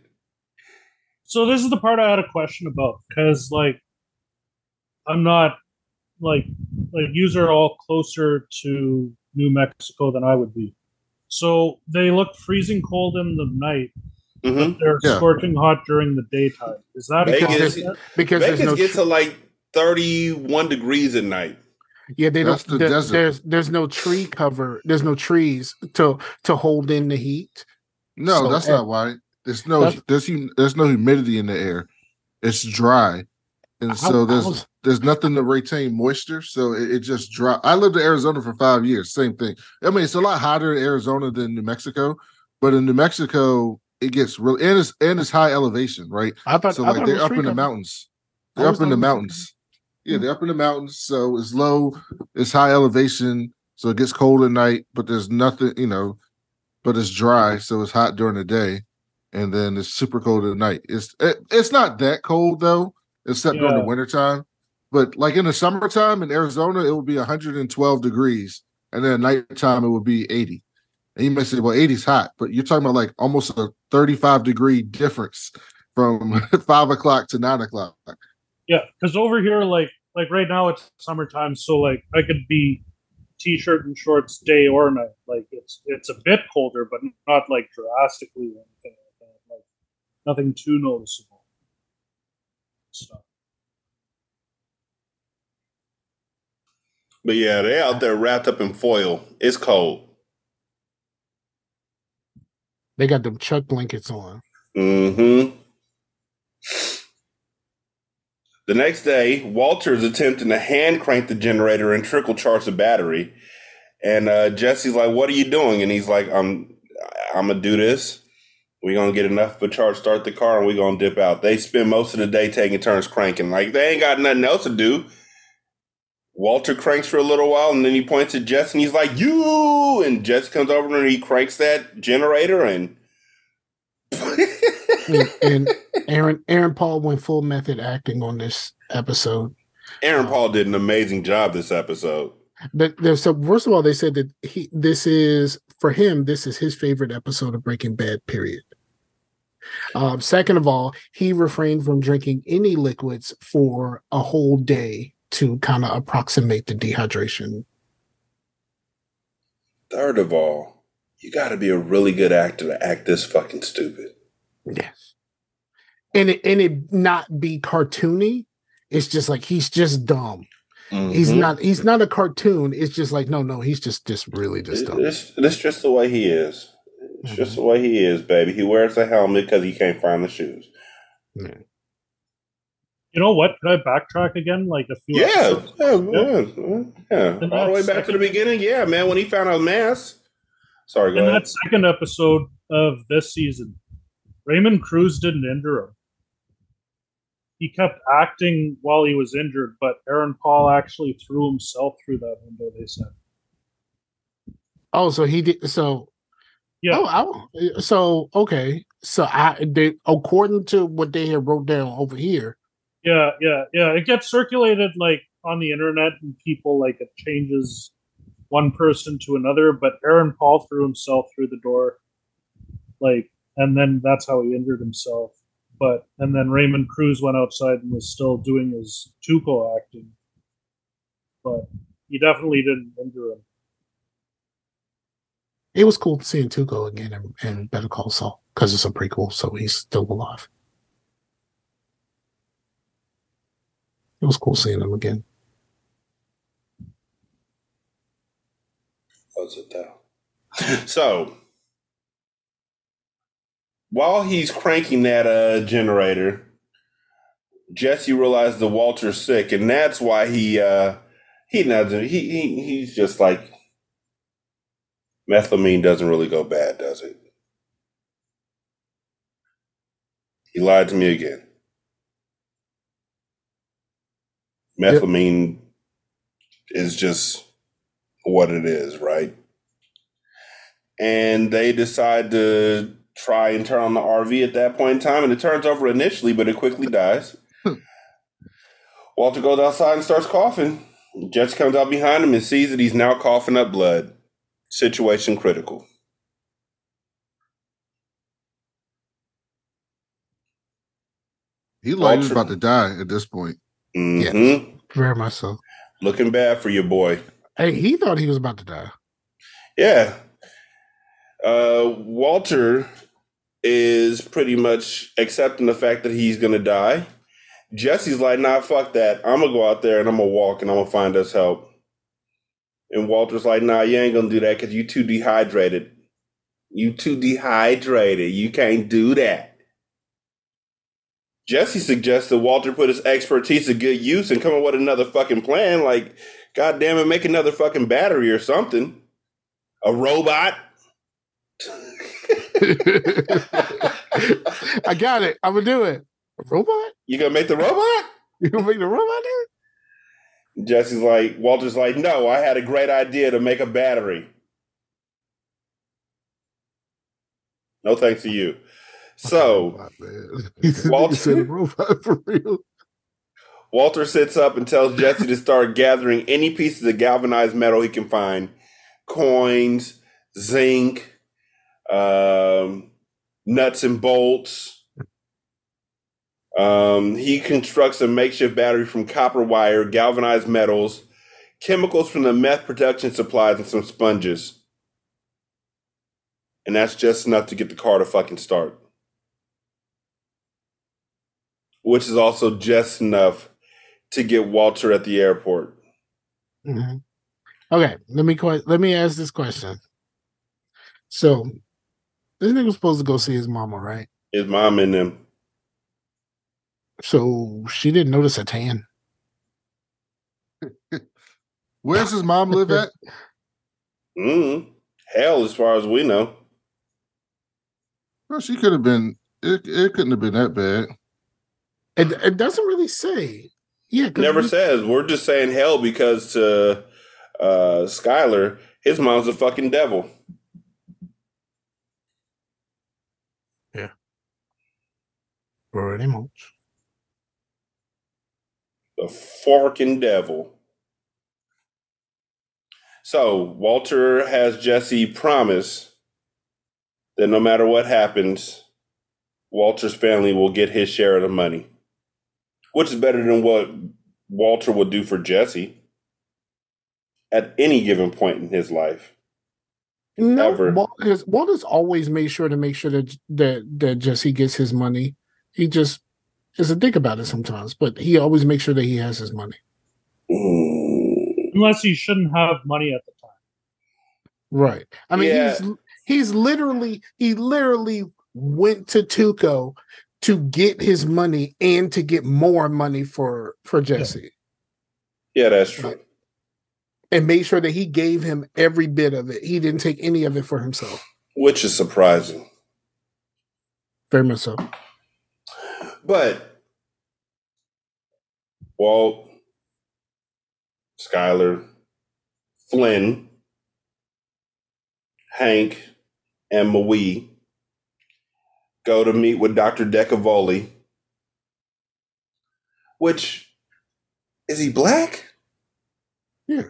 So this is the part I had a question about because like I'm not like like yous are all closer to New Mexico than I would be. So they look freezing cold in the night. hmm They're Yeah. scorching hot during the daytime. Is that Vegas- consistent? Because Vegas there's no gets tr- to like 31 degrees at night. yeah they That's don't the there- desert. there's there's no tree cover there's no trees to to hold in the heat. No, So, that's not why. There's no there's hum- there's no humidity in the air. It's dry, and I- so there's was- there's nothing to retain moisture. So it, it just dry. I lived in Arizona for five years. Same thing. I mean, it's a lot hotter in Arizona than New Mexico, but in New Mexico it gets real and it's and it's high elevation, right? I thought So like thought they're up in the mountains. They're up in the thought it was- mountains. Yeah, hmm. they're up in the mountains. So it's low, it's high elevation, so it gets cold at night, but there's nothing, you know, but it's dry, so it's hot during the day, and then it's super cold at night. It's it, it's not that cold though, except during the wintertime. But like in the summertime in Arizona, it will be 112 degrees, and then at nighttime it will be 80. And you may say, well, 80 is hot, but you're talking about like almost a 35 degree difference from five o'clock to nine o'clock. Yeah, because over here, like like right now it's summertime, so like I could be t-shirt and shorts day or night. Like it's it's a bit colder, but not like drastically or anything like that. Like nothing too noticeable stuff. But yeah, they're out there wrapped up in foil. It's cold. They got them chuck blankets on. Mm-hmm. The next day, Walter is attempting to hand crank the generator and trickle charge the battery. And uh, Jesse's like, "What are you doing?" And he's like, "I'm, I'm gonna do this." We're gonna get enough of a charge, start the car, and we're gonna dip out." They spend most of the day taking turns cranking. Like they ain't got nothing else to do. Walter cranks for a little while, and then he points at Jess, and he's like, "You!" And Jess comes over and he cranks that generator, and and, and Aaron Aaron Paul went full method acting on this episode. Aaron uh, Paul did an amazing job this episode. But there's so first of all, they said that he this is for him, this is his favorite episode of Breaking Bad, period. Um, second of all, he refrained from drinking any liquids for a whole day to kind of approximate the dehydration. Third of all, you got to be a really good actor to act this fucking stupid. Yes. And it and it not be cartoony. It's just like he's just dumb. He's Mhm. not he's not a cartoon. It's just like no, no, he's just just really just dumb. It's, it's just the way he is. It's just mm-hmm. the way he is, baby. He wears a helmet because he can't find the shoes. Yeah. You know what? Could I backtrack again? Like a few. Yeah, episodes? yeah, yeah, yeah. All the way that back to the beginning. Yeah, man. When he found out mass. Sorry, go In ahead. that second episode of this season, Raymond Cruz didn't injure him. He kept acting while he was injured, but Aaron Paul actually threw himself through that window. They said, Oh, so he did so "Yeah, Oh, I, eh, so okay. So I they according to what they had wrote down over here. yeah, yeah, yeah." It gets circulated like on the internet, and people like it changes one person to another. But Aaron Paul threw himself through the door, like, and then that's how he injured himself. But and then Raymond Cruz went outside and was still doing his Tuco acting, but he definitely didn't injure him. It was cool seeing Tuco again in, in Better Call Saul because it's a prequel, so he's still alive. It was cool seeing him again. Was it though? So while he's cranking that uh, generator, Jesse realizes that Walter's sick, and that's why he uh, he doesn't. He, he he's just like methylamine doesn't really go bad, does it? He lied to me again. Methylamine is just what it is, right? And they decide to try and turn on the RV at that point in time, and it turns over initially, but it quickly dies. Hmm. Walter goes outside and starts coughing. Jets comes out behind him and sees that he's now coughing up blood. Situation critical. He like he's about to die at this point. hmm Very much so. Looking bad for your boy. Hey, he thought he was about to die. Yeah. Uh, Walter is pretty much accepting the fact that he's going to die. Jesse's like, nah, fuck that. I'm going to go out there and I'm going to walk and I'm going to find us help. And Walter's like, nah, you ain't to do that because you too dehydrated. You too dehydrated. You can't do that. Jesse suggests that Walter put his expertise to good use and come up with another fucking plan. Like, God damn it, make another fucking battery or something. A robot. I got it. I'm gonna do it. A robot? You gonna make the robot? You gonna make the robot it? Jesse's like, Walter's like, no, I had a great idea to make a battery. No thanks to you. So. Walter- said robot for real. Walter sits up and tells Jesse to start gathering any pieces of galvanized metal he can find coins, zinc, um, nuts and bolts. Um, he constructs a makeshift battery from copper wire, galvanized metals, chemicals from the meth production supplies, and some sponges. And that's just enough to get the car to fucking start. Which is also just enough to get Walter at the airport. Mhm. Okay, let me let me ask this question. So, this nigga was supposed to go see his mama, right? His mom and them. So she didn't notice a tan. Where's his mom live at? Mm. Hell, as far as we know. Well, she could have been. It, it couldn't have been that bad. It, it doesn't really say. Yeah, Never we- says. We're just saying hell because to uh, Skyler, his mom's a fucking devil. Yeah. Pretty much. The forking devil. So Walter has Jesse promise that no matter what happens, Walter's family will get his share of the money, which is better than what Walter would do for Jesse at any given point in his life. No, Ever. Walt has, Walt has always made sure to make sure that that that Jesse gets his money. He just is a dick about it sometimes, but he always makes sure that he has his money. Unless he shouldn't have money at the time. Right. I mean, Yeah. he's he's literally he literally went to Tuco to get his money and to get more money for for Jesse, Yeah, that's true. and made sure that he gave him every bit of it. He didn't take any of it for himself. Which is surprising. Very much so. But Walt, Skyler, Flynn, Hank, and Marie go to meet with Dr. Delcavoli. Which is he black? Yeah.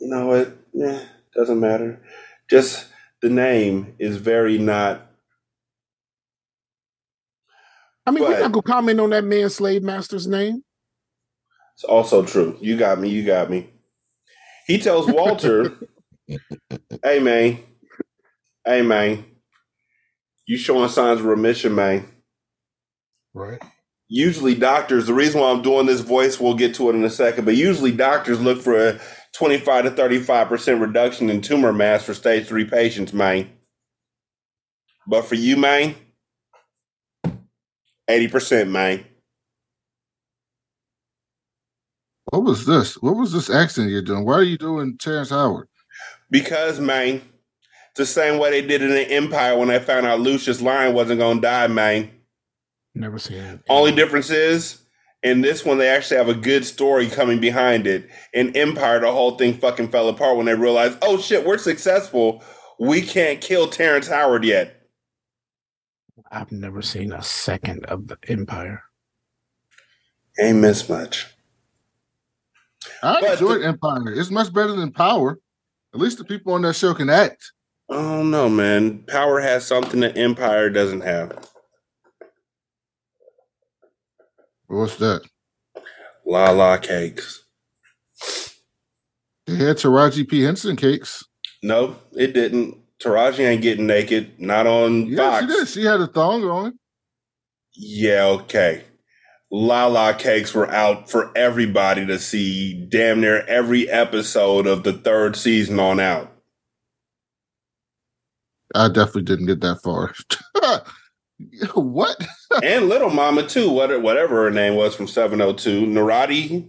You know what? Yeah, doesn't matter. Just the name is very not I mean, we're not gonna comment on that man slave master's name. It's also true. You got me. You got me. He tells Walter, "Hey man, hey man, you showing signs of remission, man. Right. Usually doctors. The reason why I'm doing this voice, we'll get to it in a second. But usually doctors look for a 25 to 35 percent reduction in tumor mass for stage three patients, man. But for you, man, 80 percent, man. What was this? What was this accent you're doing? Why are you doing Terrence Howard? Because, man, it's the same way they did in the Empire when they found out Lucius Lyon wasn't going to die, man. Never seen it. Only difference is, in this one, they actually have a good story coming behind it. In Empire, the whole thing fucking fell apart when they realized, oh shit, we're successful. We can't kill Terrence Howard yet. I've never seen a second of the Empire. Ain't missed much. I But enjoyed Empire. It's much better than Power. At least the people on that show can act. Oh don't man. Power has something that Empire doesn't have. What's that? La la cakes. They had Taraji P. Henson cakes. No, it didn't. Taraji ain't getting naked. Not on Yeah, Fox. she did. She had a thong on. Yeah, okay. Lala cakes were out for everybody to see damn near every episode of the third season on out. I definitely didn't get that far. what? and Little Mama too, whatever, whatever her name was from 702. Narati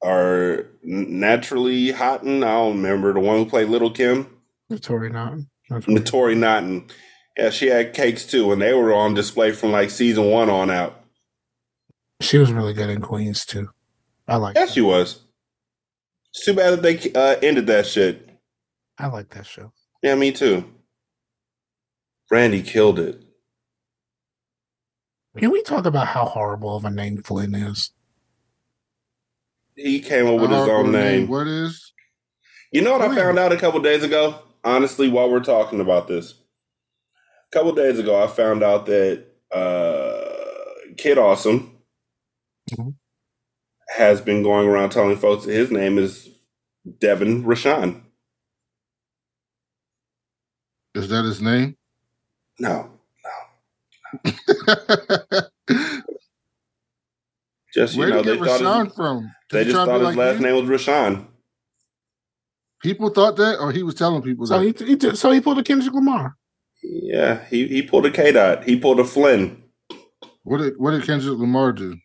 or Naturally Houghton, I don't remember the one who played Little Kim. Victoria Norton. Naturi Naughton. Yeah, she had cakes too, and they were on display from like season one on out. She was really good in Queens too. I like. Yes, that. she was. It's too bad that they uh, ended that shit. I like that show. Yeah, me too. Brandy killed it. Can we talk about how horrible of a name Flynn is? He came up with his own her name. What is? You know what I found out a couple days ago? Honestly, while we're talking about this, a couple days ago, I found out that uh, Kid Awesome Mhm. has been going around telling folks that his name is Devin Rashawn. Is that his name? No, no just you Where know, did they you get thought Rashawn his, from? they Did just thought his like last you? name was Rashawn. People thought that, or he was telling people So that. he, he did- so he pulled a Kendrick Lamar. Yeah, he he pulled a K dot. He pulled a Flynn. What did what did Kendrick Lamar do?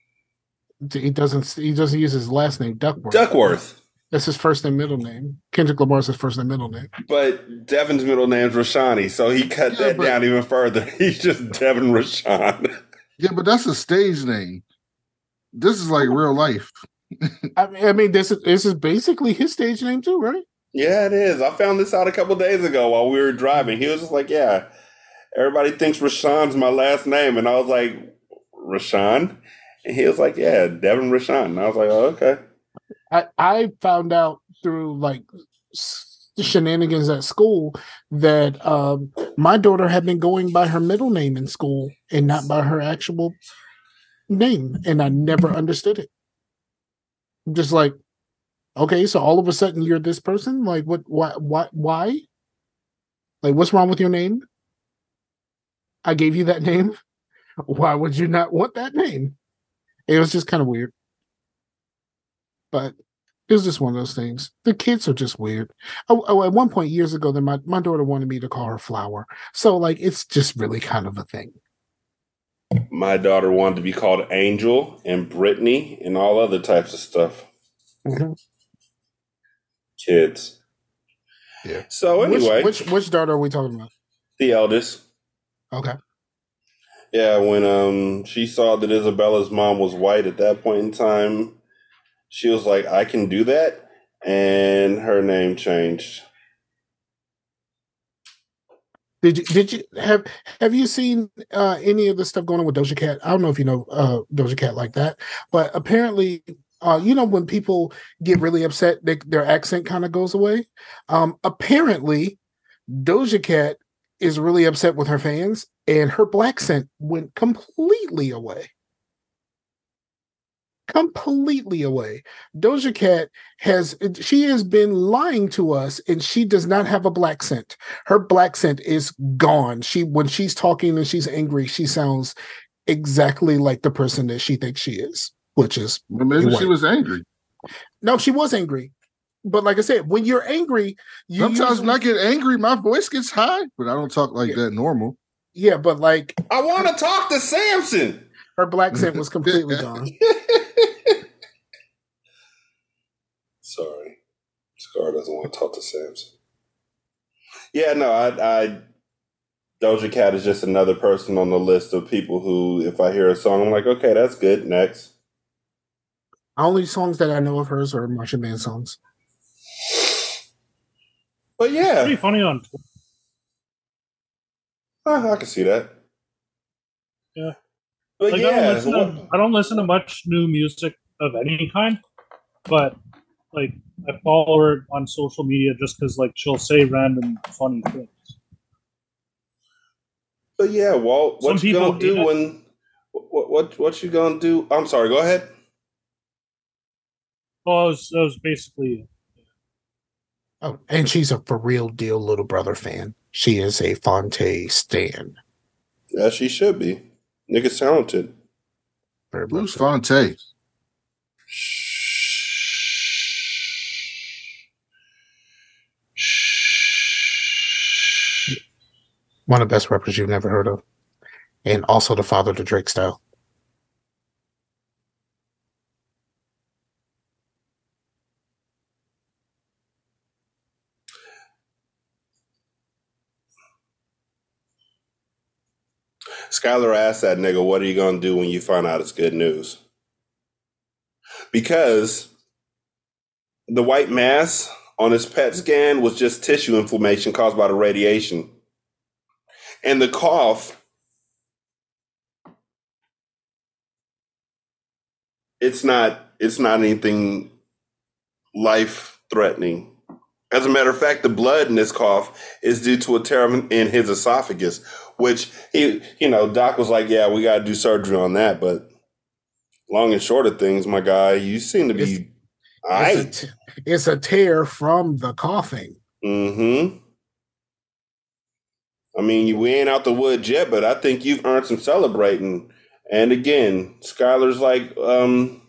He doesn't. He doesn't use his last name, Duckworth. Duckworth. That's his first and middle name. Kendrick Lamar's his first and middle name. But Devin's middle name's Rashani, so he cut Yeah, that but- down even further. He's just Devin Rashawn. Yeah, but that's a stage name. This is like real life. I mean, I mean, this is this is basically his stage name too, right? Yeah, it is. I found this out a couple days ago while we were driving. He was just like, "Yeah, everybody thinks Rashawn's my last name," and I was like, "Rashawn," and he was like, "Yeah, Devin Rashawn." And I was like, "Oh, okay." I I found out through like shenanigans at school that um, my daughter had been going by her middle name in school and not by her actual name, and I never understood it. I'm just like, okay, so all of a sudden you're this person. Like, what? Why? Why? Why? Like, what's wrong with your name? I gave you that name. Why would you not want that name? It was just kind of weird. But it was just one of those things. The kids are just weird. Oh, oh, at one point years ago, then my, my daughter wanted me to call her Flower. So like it's just really kind of a thing. My daughter wanted to be called Angel and Brittany and all other types of stuff. Mhm. Kids. Yeah. So anyway, which, which which daughter are we talking about? the eldest. Okay. Yeah, when um she saw that Isabella's mom was white at that point in time, she was like, "I can do that," and her name changed. Did you did you have have you seen uh any of the stuff going on with Doja Cat? I don't know if you know uh Doja Cat like that, but apparently uh you know when people get really upset they, their accent kind of goes away. Um apparently Doja Cat is really upset with her fans and her black scent went completely away. Completely away. Doja Cat has she has been lying to us and she does not have a black scent her black scent is gone. She when she's talking and she's angry, she sounds exactly like the person that she thinks she is, which is Well, maybe she was angry. no, she was angry. But like I said, when you're angry, you Sometimes usually- when I get angry, my voice gets high, but I don't talk like Yeah. that normal. yeah, but like I want to talk to Samson. her black scent was completely gone. Sorry, Scar doesn't want to talk to Samson. Yeah, no, I, I Doja Cat is just another person on the list of people who, if I hear a song, I'm like, okay, that's good. Next. Only songs that I know of hers are marching band songs. But yeah, Pretty funny on Uh, I can see that. Yeah. But Like, I, yeah, don't listen what- to, I don't listen to much new music of any kind, but like I follow her on social media just because like she'll say random funny things. but yeah, Walt, what Some you gonna do when? What, what what you gonna do? I'm sorry. Go ahead. Oh, that was, that was basically Oh, and she's a for real deal little brother fan. She is a Phonte stan. Yeah, she should be. Nigga's talented. Very much Who's so. Phonte? One of the best rappers you've never heard of. And also the father to Drake style. Skyler asked that nigga, "What are you gonna do when you find out it's good news?" Because the white mass on his PET scan was just tissue inflammation caused by the radiation, and the cough. It's not. It's not anything life threatening. As a matter of fact, the blood in this cough is due to a tear in his esophagus, which he, you know, Doc was like, "Yeah, we got to do surgery on that." But long and short of things, my guy, you seem to be all It's, a t- it's a tear from the coughing. Mm-hmm. I mean, we ain't out the woods yet, but I think you've earned some celebrating. And again, Skyler's like, um,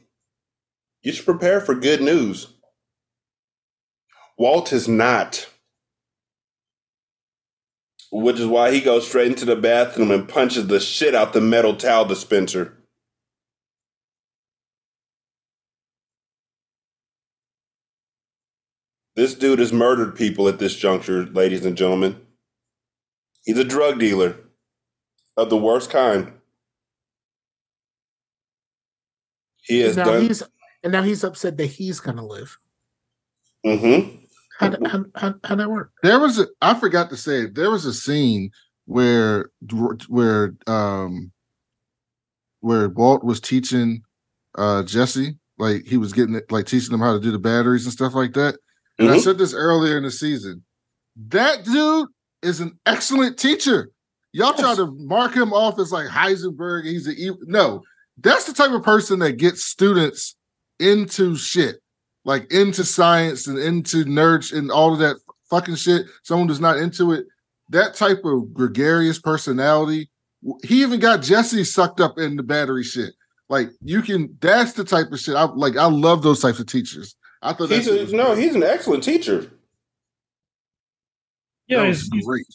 you should prepare for good news. Walt is not. Which is why he goes straight into the bathroom and punches the shit out the metal towel dispenser. This dude has murdered people at this juncture, ladies and gentlemen. He's a drug dealer of the worst kind. He has now done. and now he's upset that he's gonna live. hmm How how how how'd that work? There was a I forgot to say. There was a scene where where um where Walt was teaching uh Jesse, like he was getting it, like teaching them how to do the batteries and stuff like that. And I Mhm. said this earlier in the season. That dude is an excellent teacher. Y'all try to mark him off as like Heisenberg. He's a evil. No, that's the type of person that gets students into shit, like into science and into nerds and all of that fucking shit. Someone who's not into it. That type of gregarious personality. He even got Jesse sucked up in the battery shit. Like you can. That's the type of shit. I like. I love those types of teachers. I thought He's shit a, no, great. he's an excellent teacher. Yeah, he's, was he's, great.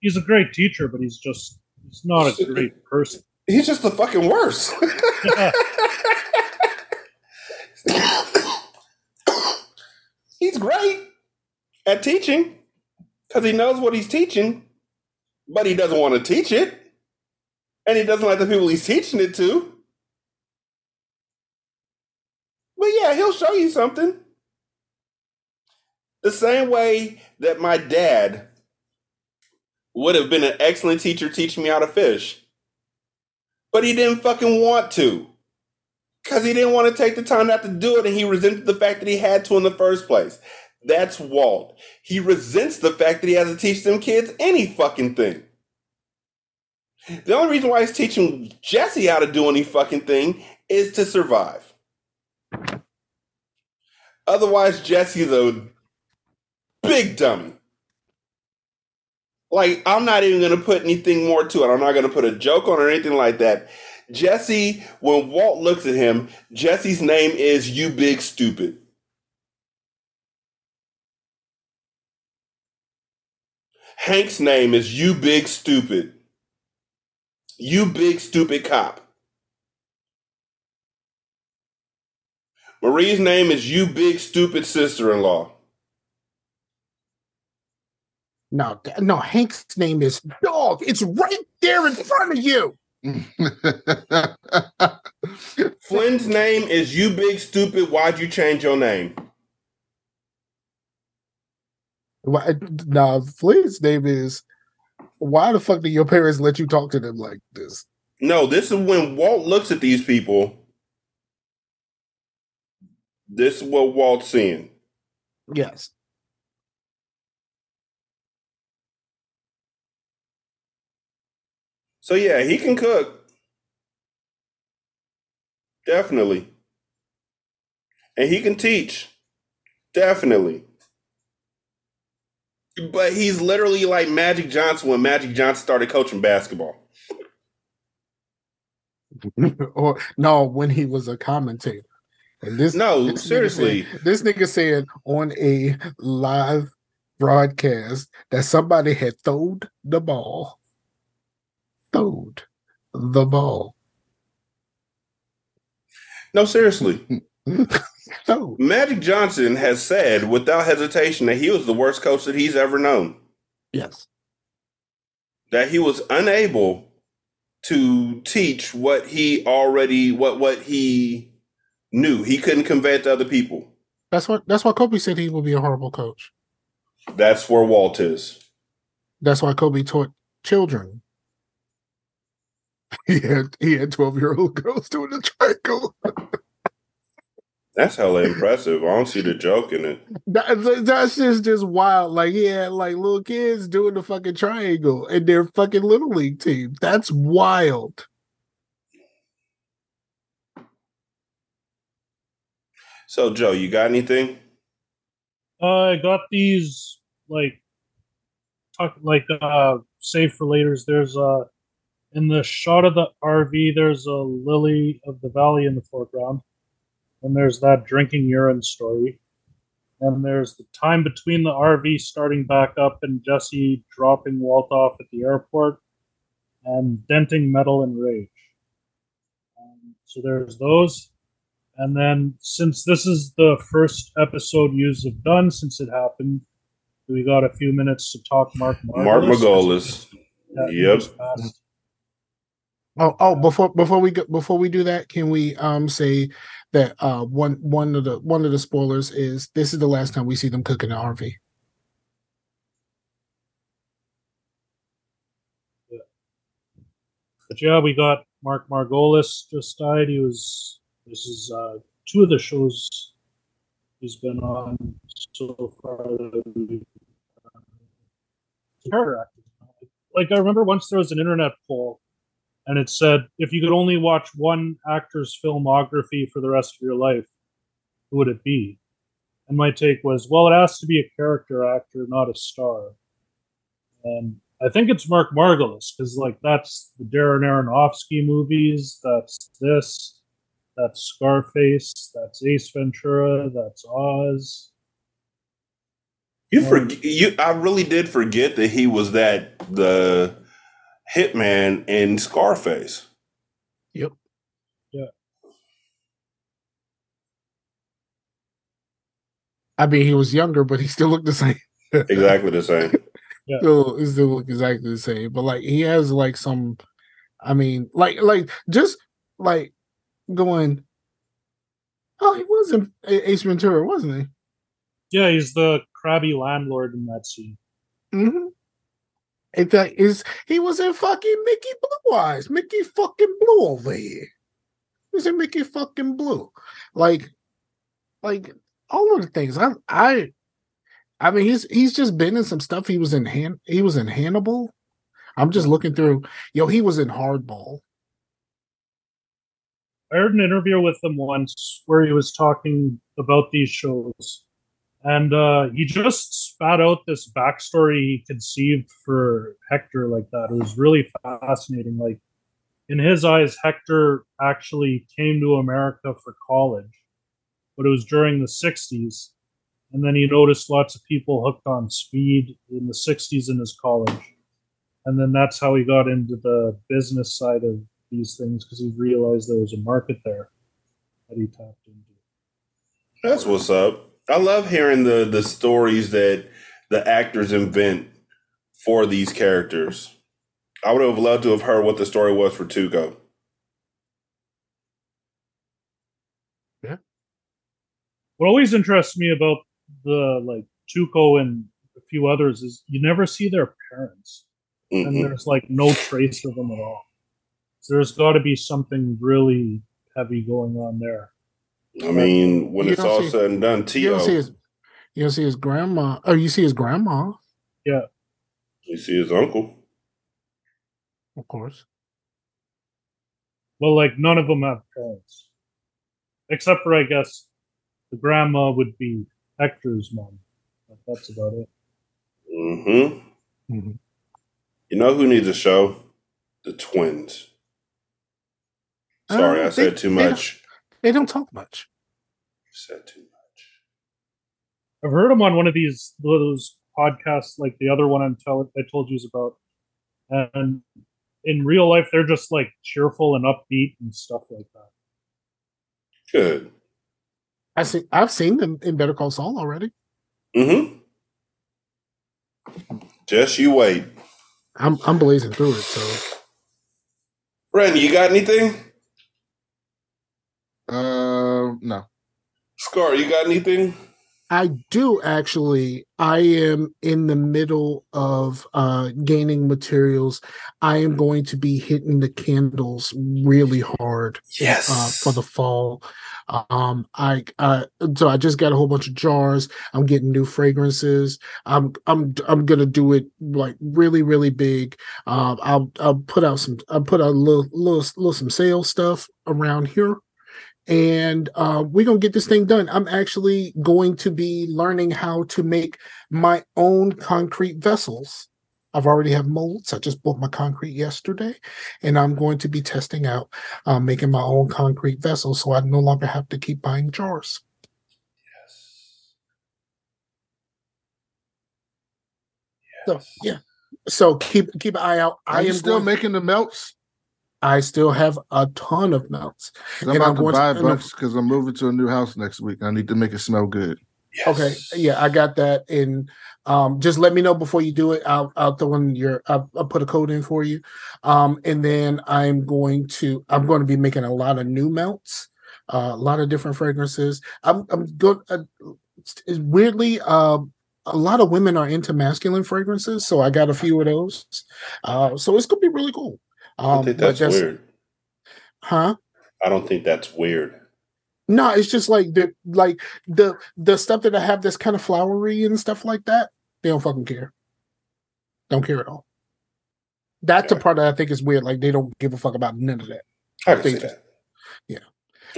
he's a great teacher, but he's just he's not a great person. He's just the fucking worst. he's great at teaching because he knows what he's teaching, but he doesn't want to teach it. And he doesn't like the people he's teaching it to. But yeah, he'll show you something. The same way that my dad would have been an excellent teacher teaching me how to fish. But he didn't fucking want to. Because he didn't want to take the time not to do it, and he resented the fact that he had to in the first place. That's Walt. He resents the fact that he has to teach them kids any fucking thing. The only reason why he's teaching Jesse how to do any fucking thing is to survive. Otherwise, Jesse's a big dummy. Like, I'm not even going to put anything more to it. I'm not going to put a joke on or anything like that. Jesse, when Walt looks at him, Jesse's name is You Big Stupid. Hank's name is You Big Stupid. You Big Stupid Cop. Marie's name is You Big Stupid Sister in Law. No, no. Hank's name is Dog. It's right there in front of you. Flynn's name is You Big Stupid. Why'd you change your name? Why, now, Flynn's name is. Why the fuck did your parents let you talk to them like this? No, this is when Walt looks at these people. This is what Walt's seeing. Yes. So yeah, he can cook. Definitely. And he can teach. Definitely. But he's literally like Magic Johnson when Magic Johnson started coaching basketball. or no, when he was a commentator. And this No, this nigga seriously. said- this nigga said on a live broadcast that somebody had throwed the ball. Throwed the ball. No, seriously. So Magic Johnson has said without hesitation that he was the worst coach that he's ever known. yes. That he was unable to teach what he already what what he knew. He couldn't convey it to other people. That's what that's why Kobe said he would be a horrible coach. That's where Walt is. That's why Kobe taught children. He had he had 12 year old girls doing the triangle. That's hella impressive. I don't see the joke in it. That, that's just just wild. Like he had like little kids doing the fucking triangle in their fucking little league team. That's wild. So Joe, you got anything? Uh, I got these like talk like uh save for later's. There's uh in the shot of the RV. There's a lily of the valley in the foreground, and there's that drinking urine story. And there's the time between the RV starting back up and Jesse dropping Walt off at the airport, and denting metal in rage. Um, so there's those. And then, since this is the first episode yous have done since it happened, we got a few minutes to talk Mark Margolis. Mark Margolis. Yep. Oh, oh, before before we go before we do that, can we um say that uh one one of the one of the spoilers is this is the last time we see them cooking an RV. But yeah, we got Mark Margolis just died. He was this is uh, two of the shows he's been on so far. uh. Like I remember once there was an internet poll, and it said if you could only watch one actor's filmography for the rest of your life, who would it be? And my take was, well, it has to be a character actor, not a star. And I think it's Mark Margolis because, like, that's the Darren Aronofsky movies. That's this. That's Scarface. That's Ace Ventura. That's Oz. You forget you I really did forget that he was that the hitman in Scarface. Yep. Yeah. I mean, he was younger, but he still looked the same. Exactly the same. Yeah. Still, he still look exactly the same. But like, he has like some. I mean, like, like just like going. Oh, he wasn't Ace Ventura, wasn't he? Yeah, he's the crabby landlord in that scene. Mm-hmm. Fact, is he was in fucking Mickey Blue Eyes, Mickey fucking Blue over here. He was in Mickey fucking Blue, like, like all of the things. I, I, I mean, he's he's just been in some stuff. He was in Han, he was in Hannibal. I'm just looking through. Yo, he was in Hardball. I heard an interview with him once where he was talking about these shows, and uh, he just spat out this backstory he conceived for Hector like that. It was really fascinating. Like in his eyes, Hector actually came to America for college, but it was during the '60s, and then he noticed lots of people hooked on speed in the '60s in his college, and then that's how he got into the business side of these things because he realized there was a market there that he tapped into. That's what's up. I love hearing the the stories that the actors invent for these characters. I would have loved to have heard what the story was for Tuco. Yeah. What always interests me about the like Tuco and a few others is you never see their parents, and Mhm. there's like no trace of them at all. So there's got to be something really heavy going on there. I mean, when You it's all see- said and done, You don't see his, you don't see his grandma. Oh, you see his grandma, Yeah. you see his uncle. of course. Well, like none of them have parents, except for I guess the grandma would be Hector's mom. But that's about it. Mm-hmm. mm-hmm. You know who needs a show? The twins. Sorry, Uh, I said they- too they much. They don't talk much. You Said too much. I've heard him on one of these those podcasts, like the other one I'm tell- I told you about, and in real life they're just like cheerful and upbeat and stuff like that. Good. I see. I've seen them in Better Call Saul already. Mm-hmm. Just you wait. I'm I'm blazing through it. So Brandon, you got anything? Uh, no. Scar, you got anything? I do actually. I am in the middle of uh gaining materials. I am going to be hitting the candles really hard Yes. uh, for the fall. Um, I uh, so I just got a whole bunch of jars. I'm getting new fragrances. I'm I'm I'm gonna do it like really really big. Um, I'll I'll put out some I'll put out a little little little some sales stuff around here, and uh, we're gonna get this thing done. I'm actually going to be learning how to make my own concrete vessels. I've already have molds. I just bought my concrete yesterday, and I'm going to be testing out uh, making my own concrete vessels, so I no longer have to keep buying jars. Yes. yes. So yeah. So keep keep an eye out. Are I you am still going- making the melts? I still have a ton of melts. 'Cause I'm And about I'm to going buy a to- bunch because I'm moving to a new house next week. I need to make it smell good. Okay, yeah, I got that. And um, just let me know before you do it. I'll I'll throw in your I'll, I'll put a code in for you. Um, and then I'm going to I'm going to be making a lot of new melts, uh, a lot of different fragrances. I'm I'm good. Uh, it's weirdly, uh, a lot of women are into masculine fragrances, so I got a few of those. Uh, so it's gonna be really cool. I Um, think but that's weird. huh? I don't think that's weird. No, it's just like the like the the stuff that I have that's kind of flowery and stuff like that. They don't fucking care. Don't care at all. That's the part that I think is weird. Like they don't give a fuck about none of that. I can They see that.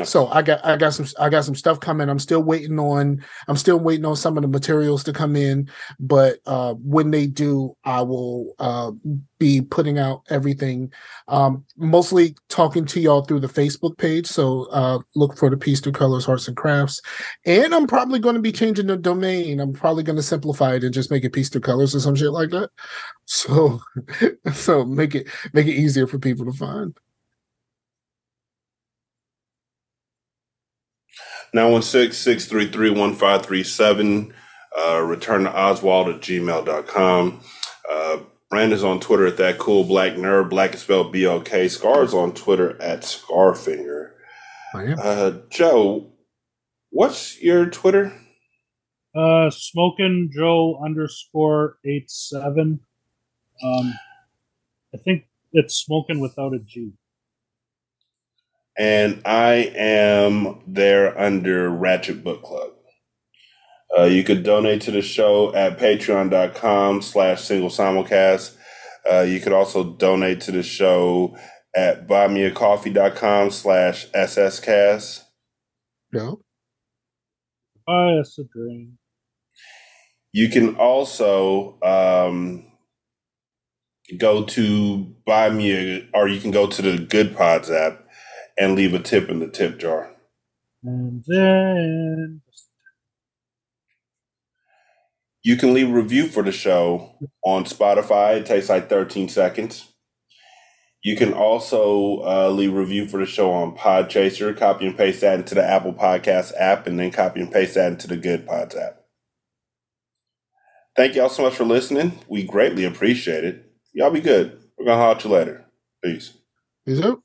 So I got I got some I got some stuff coming. I'm still waiting on I'm still waiting on some of the materials to come in, but uh when they do, I will uh be putting out everything. Um mostly talking to y'all through the Facebook page. So uh look for the piece through colors, hearts and crafts. And I'm probably going to be changing the domain. I'm probably going to simplify it and just make it piece through colors or some shit like that. So so make it make it easier for people to find. 916 633 1537. Uh, return to Oswald at gmail.com. Uh, Brandon's on Twitter at that cool black nerd. Black is spelled B O K. Scar's on Twitter at Scarfinger. I am. Uh, Joe, what's your Twitter? Uh, Smokin' Joe underscore eight seven. Um, I think it's smoking without a G. And I am there under Ratchet Book Club. Uh, you could donate to the show at patreon.com slash single simulcast. Uh, you could also donate to the show at buymeacoffee.com slash sscast. No. Oh, it's a drain. You can also um, go to buy me a, or you can go to the Good Pods app and leave a tip in the tip jar. And then You can leave a review for the show on Spotify. It takes like 13 seconds. You can also uh, leave a review for the show on Podchaser. Copy and paste that into the Apple Podcast app, and then copy and paste that into the Good Pods app. Thank y'all so much for listening. We greatly appreciate it. Y'all be good. We're gonna holler at you later. Peace. Is it?